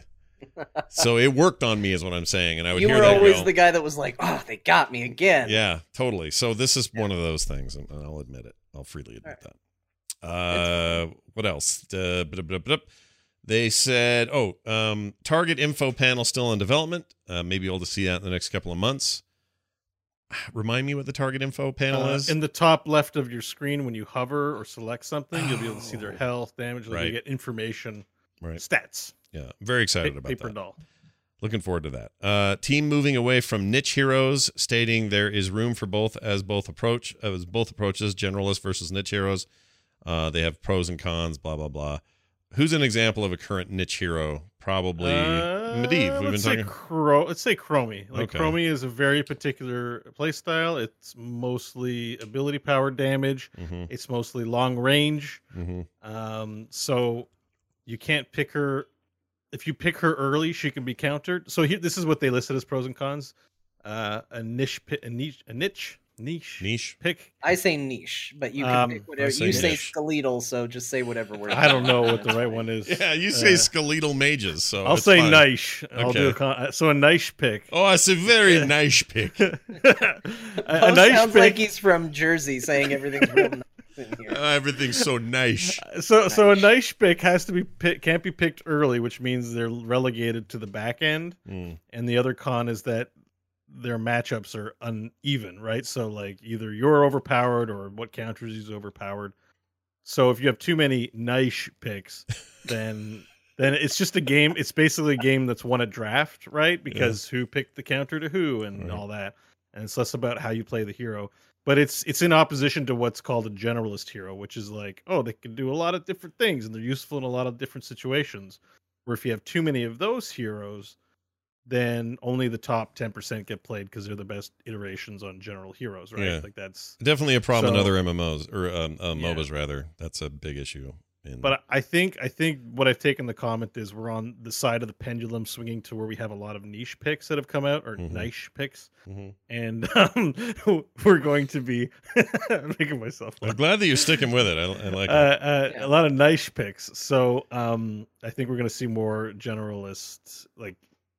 So it worked on me, is what I'm saying, and I would You hear were always go, the guy that was like, "Oh, they got me again." Yeah, totally. So this is one of those things, and and I'll admit it. I'll freely admit that. Uh, what else? Uh, blah, blah, blah. They said, "Oh, um, target info panel still in development. Uh, maybe able to see that in the next couple of months." Remind me what the target info panel Uh, is. in the top left of your screen, when you hover or select something, you'll be able to see their Oh. health, damage, like Right. you get information, right. stats. Yeah, very excited Pa- about paper that. doll. Looking forward to that. Uh, team moving away from niche heroes, stating there is room for both as both approach as both approaches, generalist versus niche heroes. Uh, they have pros and cons. Blah blah blah. Who's an example of a current niche hero? Probably Uh, Medivh. We've been let's say talking. Cro- let's say Chromie. Like Okay. Chromie is a very particular playstyle. It's mostly ability power damage. hmm It's mostly long range. hmm Um, so you can't pick her. If you pick her early, she can be countered. So here, this is what they listed as pros and cons. Uh, a niche, pi- a niche, a niche, niche, Niche. pick. I say niche, but you can Um, pick whatever. Say you say niche. skeletal, so just say whatever word. I don't know what the right one is. Yeah, you say Uh, skeletal mages. So I'll it's say fine. niche. I'll do a Okay. con- so a nice pick. Oh, it's a very nice pick. a, a Poe nice sounds pick. like he's from Jersey, saying everything's real nice in here. Uh, everything's so nice. so so a nice pick has to be pick, can't be picked early, which means they're relegated to the back end. Mm. And the other con is that their matchups are uneven, right? So like either you're overpowered or what counters is overpowered. So if you have too many nice picks, then then it's just a game. It's basically a game that's won a draft, right? Because who picked the counter to who and Right. all that. And it's less about how you play the hero. But it's it's in opposition to what's called a generalist hero, which is like, oh, they can do a lot of different things and they're useful in a lot of different situations. Where if you have too many of those heroes, then only the top 10% get played because they're the best iterations on general heroes, right? Yeah. Like that's Definitely a problem in other MMOs or um, uh, Yeah. MOBAs rather. That's a big issue. In, but I think I think what I've taken the comment is we're on the side of the pendulum swinging to where we have a lot of niche picks that have come out or Mhm. niche picks, Mhm. and um, we're going to be making myself I'm glad that you're sticking with it. I, I like Uh, it. uh, Yeah. A lot of niche picks. So um, I think we're going to see more generalist like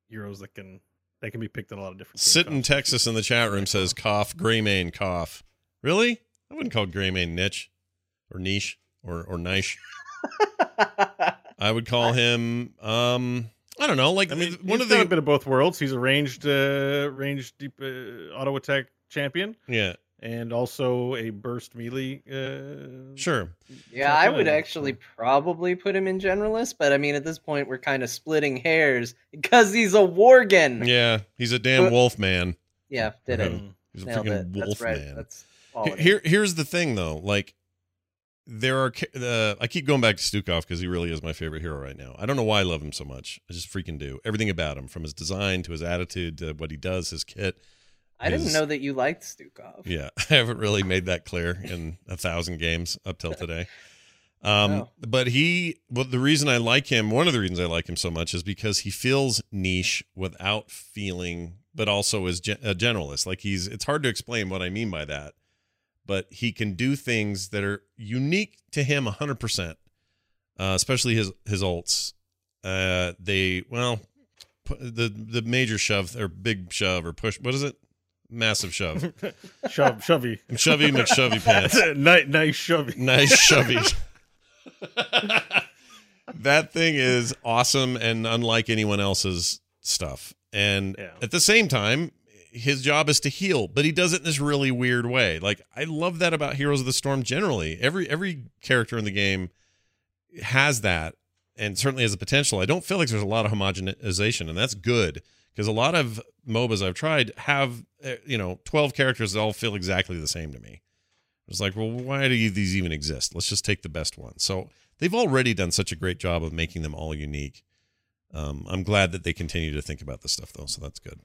heroes that can that can be picked in a lot of different. Sit in. Texas in the chat room says cough, Greymane cough. Really? I wouldn't call Greymane niche or niche or or niche. I would call him um I don't know, like I mean, one he's of done the a bit of both worlds. He's a ranged, uh, ranged deep uh, auto attack champion, yeah, and also a burst melee. Uh, sure. Yeah, I would end. actually probably put him in generalist, but I mean, at this point, we're kind of splitting hairs because he's a worgen. Yeah, he's a damn But- wolf man. Yeah, did it. He's a Nailed freaking it. wolf That's right. man. That's Here- quality. Here, here's the thing, though. Like, there are. Uh, I keep going back to Stukov because he really is my favorite hero right now. I don't know why I love him so much. I just freaking do. Everything about him, from his design to his attitude to what he does, his kit. I didn't know that you liked Stukov. Yeah, I haven't really made that clear in a thousand games up till today. Um, Oh. but he, well, the reason I like him, one of the reasons I like him so much is because he feels niche without feeling, but also is gen- a generalist. Like he's, it's hard to explain what I mean by that, but he can do things that are unique to him 100%, uh, especially his, his ults. Uh, they, well, the, the major shove or big shove or push, what is it? Massive shove. Shove, shovey. Shovey McShovey pants. nice, nice shovey. Nice shovey. that thing is awesome and unlike anyone else's stuff. And Yeah. at the same time, his job is to heal, but he does it in this really weird way. Like I love that about Heroes of the Storm generally. Every every character in the game has that and certainly has the potential. I don't feel like there's a lot of homogenization and that's good because a lot of MOBAs I've tried have uh, you know 12 characters that all feel exactly the same to me. It's like, well, why do these even exist? Let's just take the best one. So they've already done such a great job of making them all unique. Um, I'm glad that they continue to think about this stuff, though. So that's good.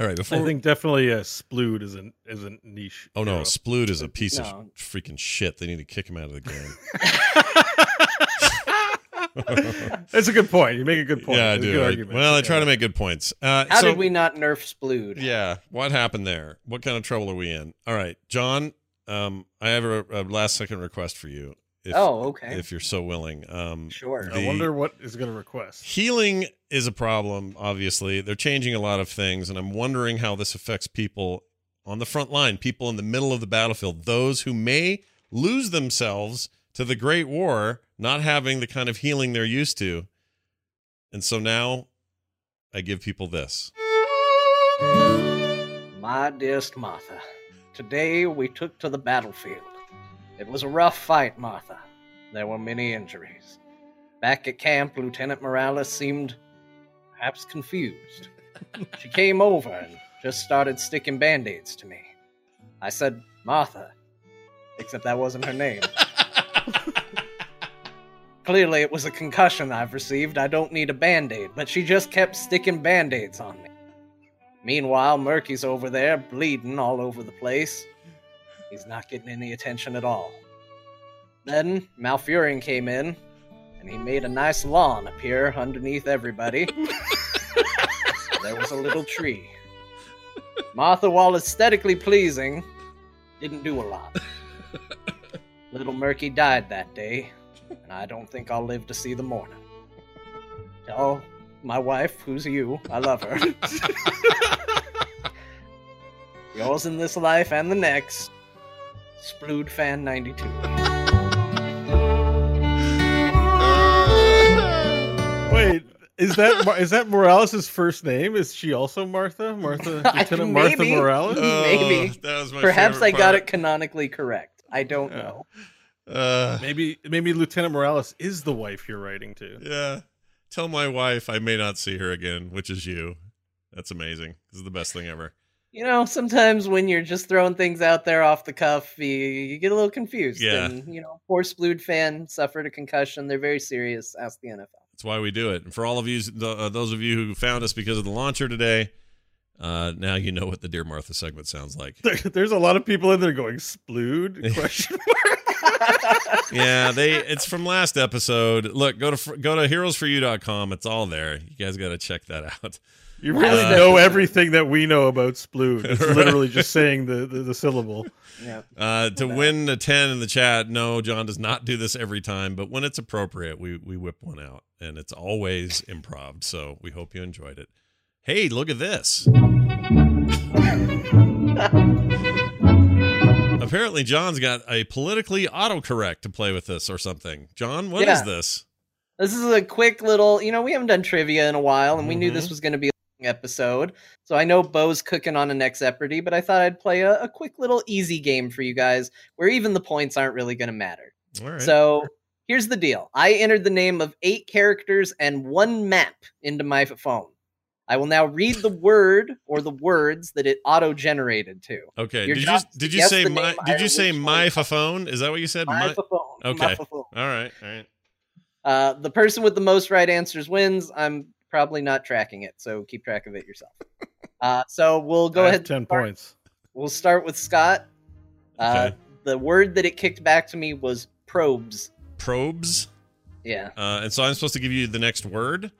All right, before I think definitely uh, Splood is a is a niche. Oh no, hero. Splood is a piece No. of freaking shit. They need to kick him out of the game. That's a good point. You make a good point. yeah, I do. I- well, I try Yeah. to make good points. Uh, How so, did we not nerf Splood? Yeah, what happened there? What kind of trouble are we in? All right, John. Um, I have a, a last second request for you. If, oh, okay. if you're so willing. Um, sure. I wonder what is going to request. healing is a problem. Obviously, they're changing a lot of things, and I'm wondering how this affects people on the front line, people in the middle of the battlefield, those who may lose themselves to the Great War, not having the kind of healing they're used to. And so now, I give people this. My dearest Martha, today we took to the battlefield. It was a rough fight, Martha. There were many injuries. Back at camp, Lieutenant Morales seemed perhaps confused. she came over and just started sticking band aids to me. I said, Martha, except that wasn't her name. Clearly, it was a concussion I've received. I don't need a band aid, but she just kept sticking band aids on me. Meanwhile, Murky's over there, bleeding all over the place. He's not getting any attention at all. Then, Malfurion came in, and he made a nice lawn appear underneath everybody. there was a little tree. Martha, while aesthetically pleasing, didn't do a lot. Little Murky died that day, and I don't think I'll live to see the morning. Tell my wife, who's you, I love her. Yours in this life and the next, Splood Fan 92. Wait, is that Mar- is that Morales' first name? Is she also Martha? Martha, I- Lieutenant Martha maybe. Morales? Maybe. Oh, that was my Perhaps I favorite got it canonically correct. I don't Yeah. know. Uh, Maybe maybe Lieutenant Morales is the wife you're writing to. yeah. Tell my wife I may not see her again, which is you. That's amazing. This is the best thing ever. You know, sometimes when you're just throwing things out there off the cuff, you, you get a little confused. Yeah. And, you know, poor Splood fan suffered a concussion. They're very serious. Ask the NFL. That's why we do it. And for all of you, the, uh, those of you who found us because of the launcher today, uh, now you know what the Dear Martha segment sounds like. There- There's a lot of people in there going splood question yeah, they. It's from last episode. Look, go to go to heroesforyou.com. It's all there. You guys got to check that out. You really Uh, know everything that we know about splood. It's literally just saying the, the, the syllable. yeah. Uh, to win a 10 in the chat, no, John does not do this every time, but when it's appropriate, we, we whip one out. And it's always improv. So we hope you enjoyed it. Hey, look at this. Apparently, John's got a politically autocorrect to play with this or something. John, what is Yeah. this? This is a quick little, you know, we haven't done trivia in a while, and we knew Mhm. this was going to be a long episode. So I know Bo's cooking on a next Jeopardy, but I thought I'd play a, a quick little easy game for you guys where even the points aren't really going to matter. All right. So here's the deal I entered the name of eight characters and one map into my phone. I will now read the word or the words that it auto generated to. okay. your Did you job is to did you say my did you say my phone? Is that what you said? My My- phone. Okay. My phone. All right. All right. Uh, the person with the most right answers wins. I'm probably not tracking it, so keep track of it yourself. Uh, so we'll go I have ahead. Ten start- points. We'll start with Scott. Uh, Okay. The word that it kicked back to me was probes. Probes. Yeah. Uh, and so I'm supposed to give you the next word.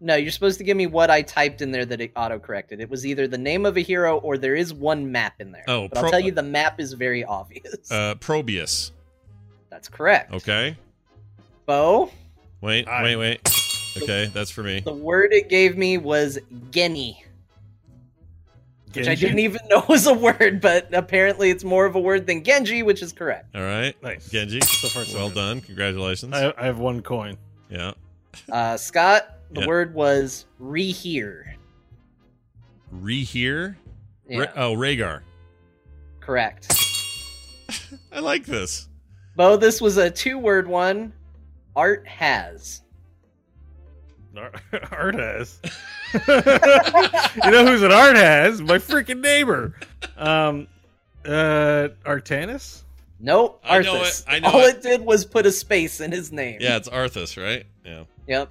No, you're supposed to give me what I typed in there that it auto corrected. It was either the name of a hero or there is one map in there. Oh, but I'll tell you the map is very obvious. Uh, Probius. That's correct. Okay. Bo, Wait, I- wait, wait. Okay, that's for me. the word it gave me was Genny, which I didn't even know was a word, but apparently it's more of a word than Genji, which is correct. All right. Nice. Genji. So far, so Well good. done. Congratulations. I, I have one coin. yeah. Uh, Scott, the Yeah. word was rehear. Rehear. Yeah, Ra- oh, Rehgar. correct. I like this. Bo, this was a two-word one. Art has. Ar- Art has. you know who's an art has? My freaking neighbor. Um, uh, Artanis. Nope, I know Arthas. it, I know All it. it did was put a space in his name. Yeah, it's Arthas, right? Yeah. Yep.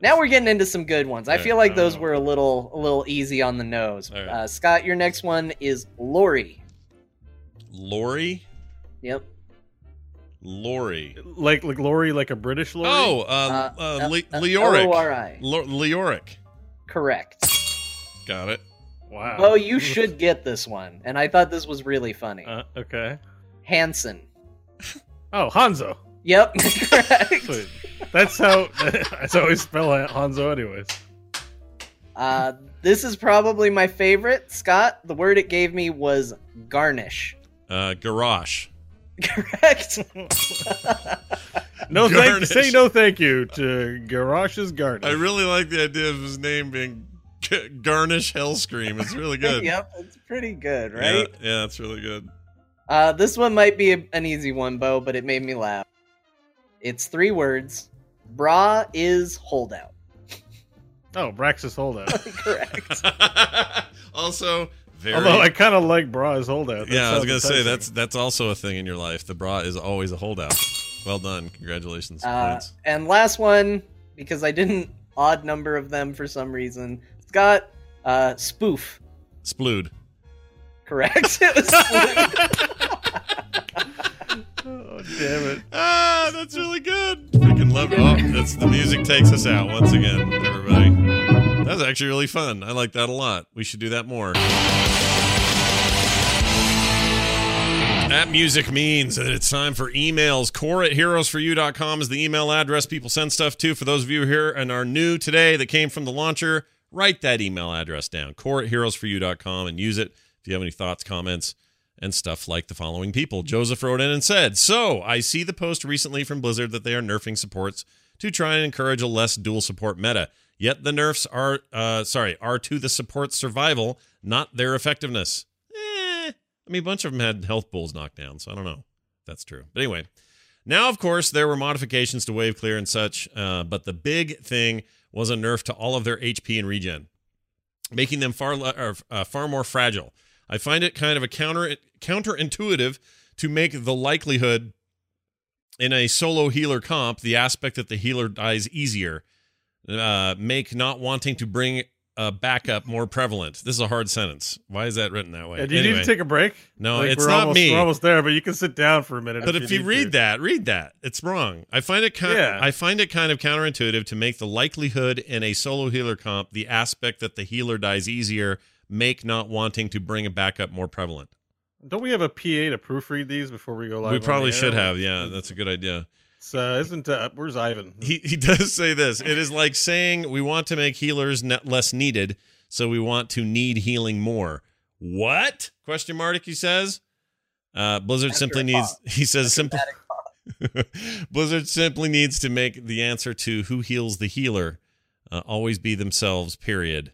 Now we're getting into some good ones. I Alright, feel like I those don't know. were a little a little easy on the nose. Alright. Uh, Scott, your next one is Lori. Lori, Yep. Lori. Like like Lori, like a British Lori. Oh, uh, Uh, uh, uh, Le- uh, Leoric. L-O-R-I. Leoric. Correct. Got it. wow. Oh, you should get this one, and I thought this was really funny. Uh, okay. Hanson. Oh, Hanzo. Yep. Correct. That's how. That's how we spell Hanzo, anyways. Uh, this is probably my favorite. Scott, the word it gave me was garnish. Uh, Garrosh. Correct. No, thank, say no, thank you to Garrosh's Garden. I really like the idea of his name being G- Garnish Hellscream. It's really good. yep, it's pretty good, Yeah, right? yeah, it's really good. Uh, this one might be a, an easy one, Bo, but it made me laugh. It's three words. Bra is holdout. oh, Braxis holdout. Correct. also, very. Although I kind of like Bra's holdout. That yeah, I was gonna say that's that's also a thing in your life. The bra is always a holdout. Well done, congratulations, Uh, and last one, because I didn't odd number of them for some reason. Scott, uh, spoof. Splood. Correct. it was spoof. Oh, damn it. Ah, that's really good. Freaking love it. Oh, that's the music takes us out once again, everybody. That was actually really fun. I like that a lot. We should do that more. That music means that it's time for emails. Core at heroesforyou.com is the email address people send stuff to. For those of you here and are new today that came from the launcher, write that email address down. Core at heroesforyou.com and use it if you have any thoughts, comments, and stuff like the following people. Joseph wrote in and said, So I see the post recently from Blizzard that they are nerfing supports to try and encourage a less dual support meta. Yet the nerfs are uh sorry, are to the support's survival, not their effectiveness. Eh, I mean a bunch of them had health pools knocked down, so I don't know that's true. But anyway, now of course there were modifications to wave clear and such, uh, but the big thing was a nerf to all of their HP and regen, making them far le- uh, far more fragile. I find it kind of a counter counterintuitive to make the likelihood in a solo healer comp the aspect that the healer dies easier uh, make not wanting to bring a backup more prevalent. This is a hard sentence. Why is that written that way? Yeah, do you Anyway, need to take a break? No, Like, it's not almost, me. We're almost there, but you can sit down for a minute. but if you need read to. that, read that. It's wrong. I find it kind. Yeah. I find it kind of counterintuitive to make the likelihood in a solo healer comp the aspect that the healer dies easier make not wanting to bring a backup more prevalent. don't we have a PA to proofread these before we go live? we probably should have. Yeah, that's a good idea. It's, uh, isn't uh, where's Ivan? He he does say this. It is like saying we want to make healers ne- less needed, so we want to need healing more. What? Question mark. He says. Uh, Blizzard After simply a needs. He says simply. Blizzard simply needs to make the answer to who heals the healer uh, always be themselves. Period.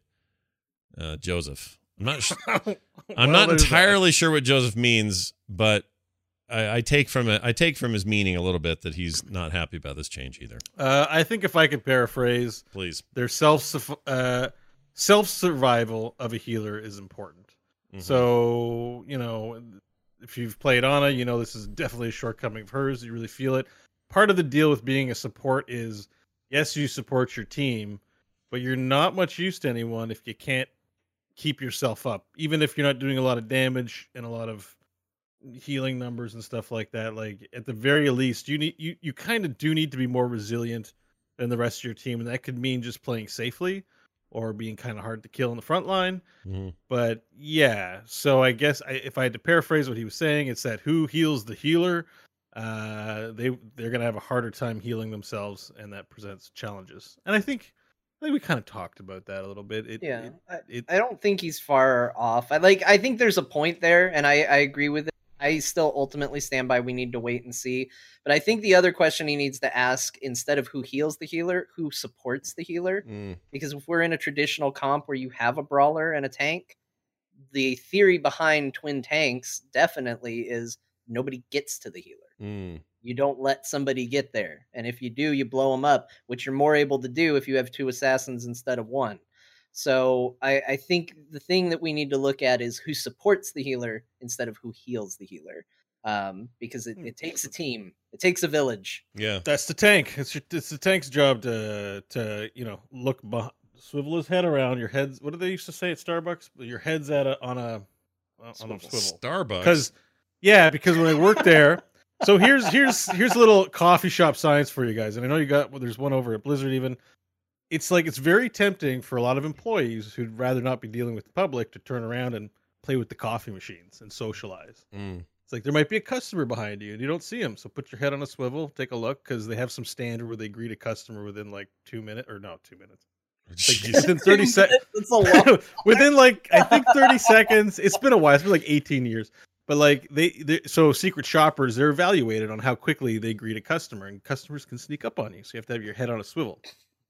Uh, Joseph. I'm not. Sh- I'm Well, not there's that. entirely sure what Joseph means, but I, I take from it. I take from his meaning a little bit that he's not happy about this change either. Uh, I think if I could paraphrase, Please. their self uh, self survival of a healer is important. Mhm. So you know, if you've played Ana, you know this is definitely a shortcoming of hers. You really feel it. Part of the deal with being a support is, yes, you support your team, but you're not much use to anyone if you can't keep yourself up. Even if you're not doing a lot of damage and a lot of healing numbers and stuff like that. Like at the very least, you need you you kind of do need to be more resilient than the rest of your team, and that could mean just playing safely or being kind of hard to kill in the front line. Mhm. But yeah, so I guess I, if I had to paraphrase what he was saying, it's that who heals the healer, uh, they they're gonna have a harder time healing themselves, and that presents challenges. And I think I think we kind of talked about that a little bit. It, Yeah, it- I, it- I don't think he's far off. I like. I think there's a point there, and I, I agree with it. I still ultimately stand by. We need to wait and see. But I think the other question he needs to ask instead of who heals the healer, who supports the healer. Mm. Because if we're in a traditional comp where you have a brawler and a tank, the theory behind twin tanks definitely is nobody gets to the healer Mm. you don't let somebody get there and if you do you blow them up which you're more able to do if you have two assassins instead of one so I, I think the thing that we need to look at is who supports the healer instead of who heals the healer um, because it, it takes a team, it takes a village. Yeah. That's the tank. It's your, it's the tank's job to to you know look beh- swivel his head around. Your head's what do they used to say at Starbucks? Your head's at a on a on a swivel. Starbucks. Because yeah, because when I worked there, so here's here's here's a little coffee shop science for you guys, and I know you got well, there's one over at Blizzard even. It's like it's very tempting for a lot of employees who'd rather not be dealing with the public to turn around and play with the coffee machines and socialize. Mm. It's like there might be a customer behind you and you don't see them, so put your head on a swivel, take a look because they have some standard where they greet a customer within like two minutes or no two minutes, Jeez. within thirty seconds. It's a lot. within like I think 30 seconds. It's been a while. It's been like 18 years. But like they, they so secret shoppers, they're evaluated on how quickly they greet a customer, and customers can sneak up on you. So you have to have your head on a swivel.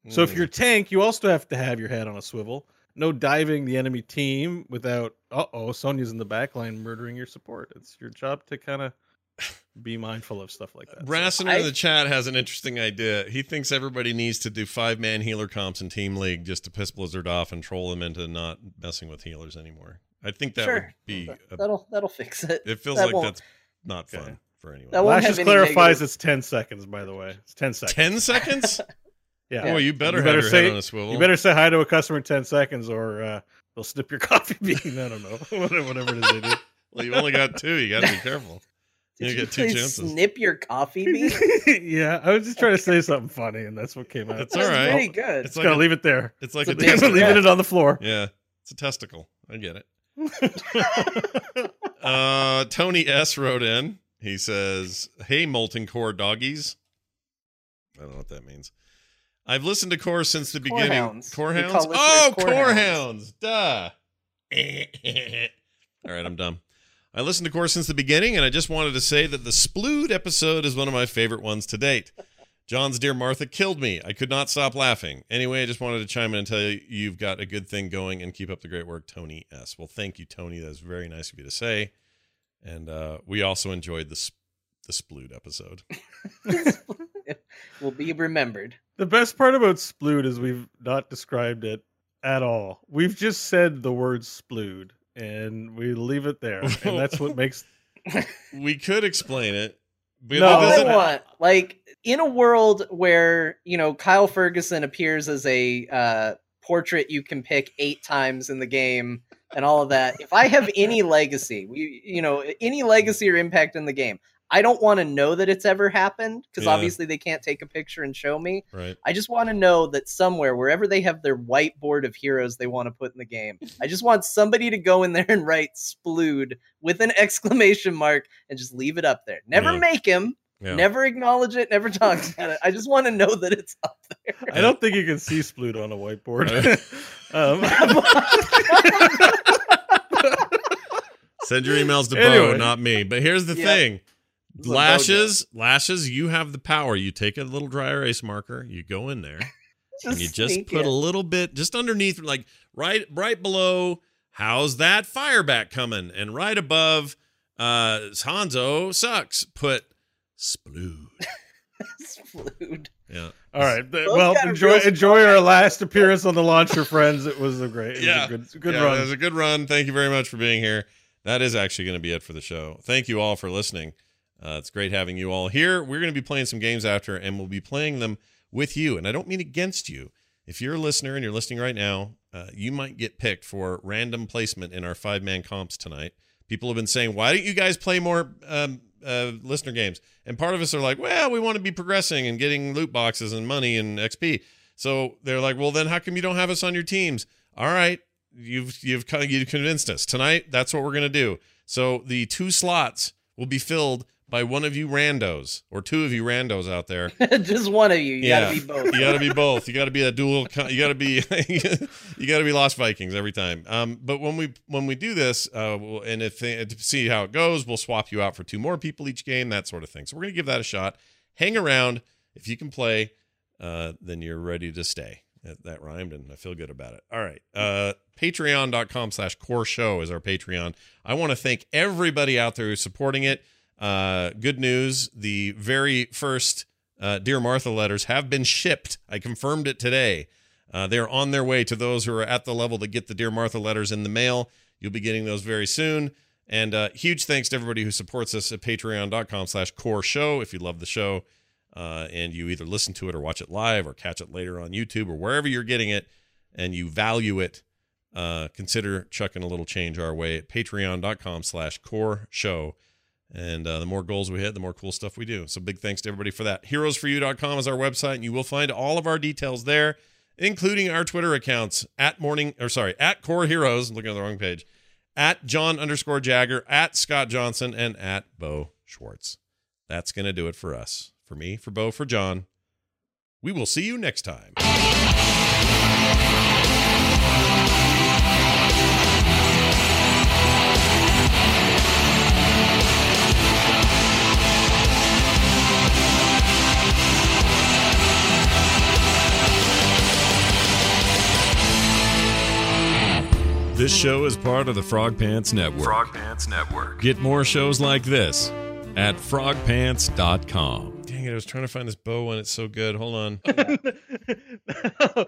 So if Mm. you're a tank, you also have to have your head on a swivel. No diving the enemy team without uh oh, Sonya's in the back line murdering your support. It's your job to kind of be mindful of stuff like that. So- in the chat has an interesting idea. He thinks everybody needs to do five man healer comps in Team League just to piss Blizzard off and troll them into not messing with healers anymore. I think that would be. A, That'll that'll fix it. it feels that like won't- that's not fun Okay. for anyone. That won't Lashes clarifies negative- it's 10 seconds, by the way. It's 10 seconds. Ten seconds? Yeah. Boy, you better You have better your say- head on a swivel. You better say hi to a customer in 10 seconds or uh, they'll snip your coffee bean. I don't know. Whatever whatever it is they do. Well, you only got two. You got to be careful. Did You you, get two please chances. snip your coffee bean? yeah, I was just trying to say something funny, and that's what came out. It's That's all right. Pretty good. It's like gotta a, leave it there. it's like It's a a testicle. leaving it on the floor. Yeah, it's a testicle. I get it. Uh, Tony S wrote in. He says, "Hey, molten core doggies." I don't know what that means. I've listened to core since the beginning. Corehounds. Core hounds. Oh, corehounds. core hounds. Duh. All right, I'm done. I listened to core since the beginning, and I just wanted to say that the Splood episode is one of my favorite ones to date. John's Dear Martha killed me. I could not stop laughing. Anyway, I just wanted to chime in and tell you you've got a good thing going and keep up the great work, Tony S. Well, thank you, Tony. That's very nice of you to say. And uh, we also enjoyed the sp- the Splood episode. Will be remembered. The best part about splood is we've not described it at all. We've just said the word splood, and we leave it there, and that's what makes. We could explain it. But No, that I want, like, in a world where you know Kyle Ferguson appears as a uh, portrait you can pick eight times in the game and all of that. If I have any legacy, we, you know, any legacy or impact in the game, I don't want to know that it's ever happened because Yeah. obviously they can't take a picture and show me. right. I just want to know that somewhere, wherever they have their whiteboard of heroes they want to put in the game, I just want somebody to go in there and write Splood with an exclamation mark and just leave it up there. Never Yeah. make him, Yeah. never acknowledge it, never talk about it. I just want to know that it's up there. I don't think you can see splood on a whiteboard. um, Send your emails to Bo, not me. But here's the Yeah. thing. It's a Bo Lashes, lashes, you have the power. You take a little dry erase marker, you go in there, and you just put it. a little bit just underneath, like right right below, how's that Firebat coming? And right above, uh Hanzo sucks. Put splood. Splood. Yeah. all right. Both well, enjoy enjoy our last appearance on the launcher, friends. It was a great, it Yeah. was a good, good yeah, run. It was a good run. Thank you very much for being here. That is actually going to be it for the show. Thank you all for listening. Uh, it's great having you all here. We're going to be playing some games after, and we'll be playing them with you. And I don't mean against you. If you're a listener and you're listening right now, uh, you might get picked for random placement in our five man comps tonight. People have been saying, why don't you guys play more um, uh, listener games? And part of us are like, well, we want to be progressing and getting loot boxes and money and XP. So they're like, well, then how come you don't have us on your teams? All right, you've you've kind of you've convinced us tonight. That's what we're gonna do. So the two slots will be filled by one of you randos or two of you randos out there. just one of you. You Yeah. gotta be both. You got to be both. You got to be a dual. You got to be. you got to be Lost Vikings every time. Um, but when we when we do this, uh, we'll, and if to see how it goes, we'll swap you out for two more people each game, that sort of thing. So we're gonna give that a shot. Hang around. If you can play, uh, then you're ready to stay. That, that rhymed, and I feel good about it. All right. Uh, Patreon.com slash core show is our Patreon. I want to thank everybody out there who's supporting it. Uh, good news. The very first uh, Dear Martha letters have been shipped. I confirmed it today. Uh, they're on their way to those who are at the level to get the Dear Martha letters in the mail. You'll be getting those very soon. And uh, huge thanks to everybody who supports us at patreon.com slash core show. If you love the show uh, and you either listen to it or watch it live or catch it later on YouTube or wherever you're getting it and you value it, uh, consider chucking a little change our way at patreon.com slash core show. And uh, the more goals we hit, the more cool stuff we do. So big thanks to everybody for that. Heroesforyou.com is our website, and you will find all of our details there, including our Twitter accounts at morning or sorry, at core heroes. I'm looking at the wrong page. At John underscore Jagger, at Scott Johnson, and at Bo Schwartz. That's gonna do it for us. For me, for Bo, for John. We will see you next time. This show is part of the Frog Pants Network. Frog Pants Network. Get more shows like this at frogpants.com. Dang it, I was trying to find this bow one. It's so good. Hold on.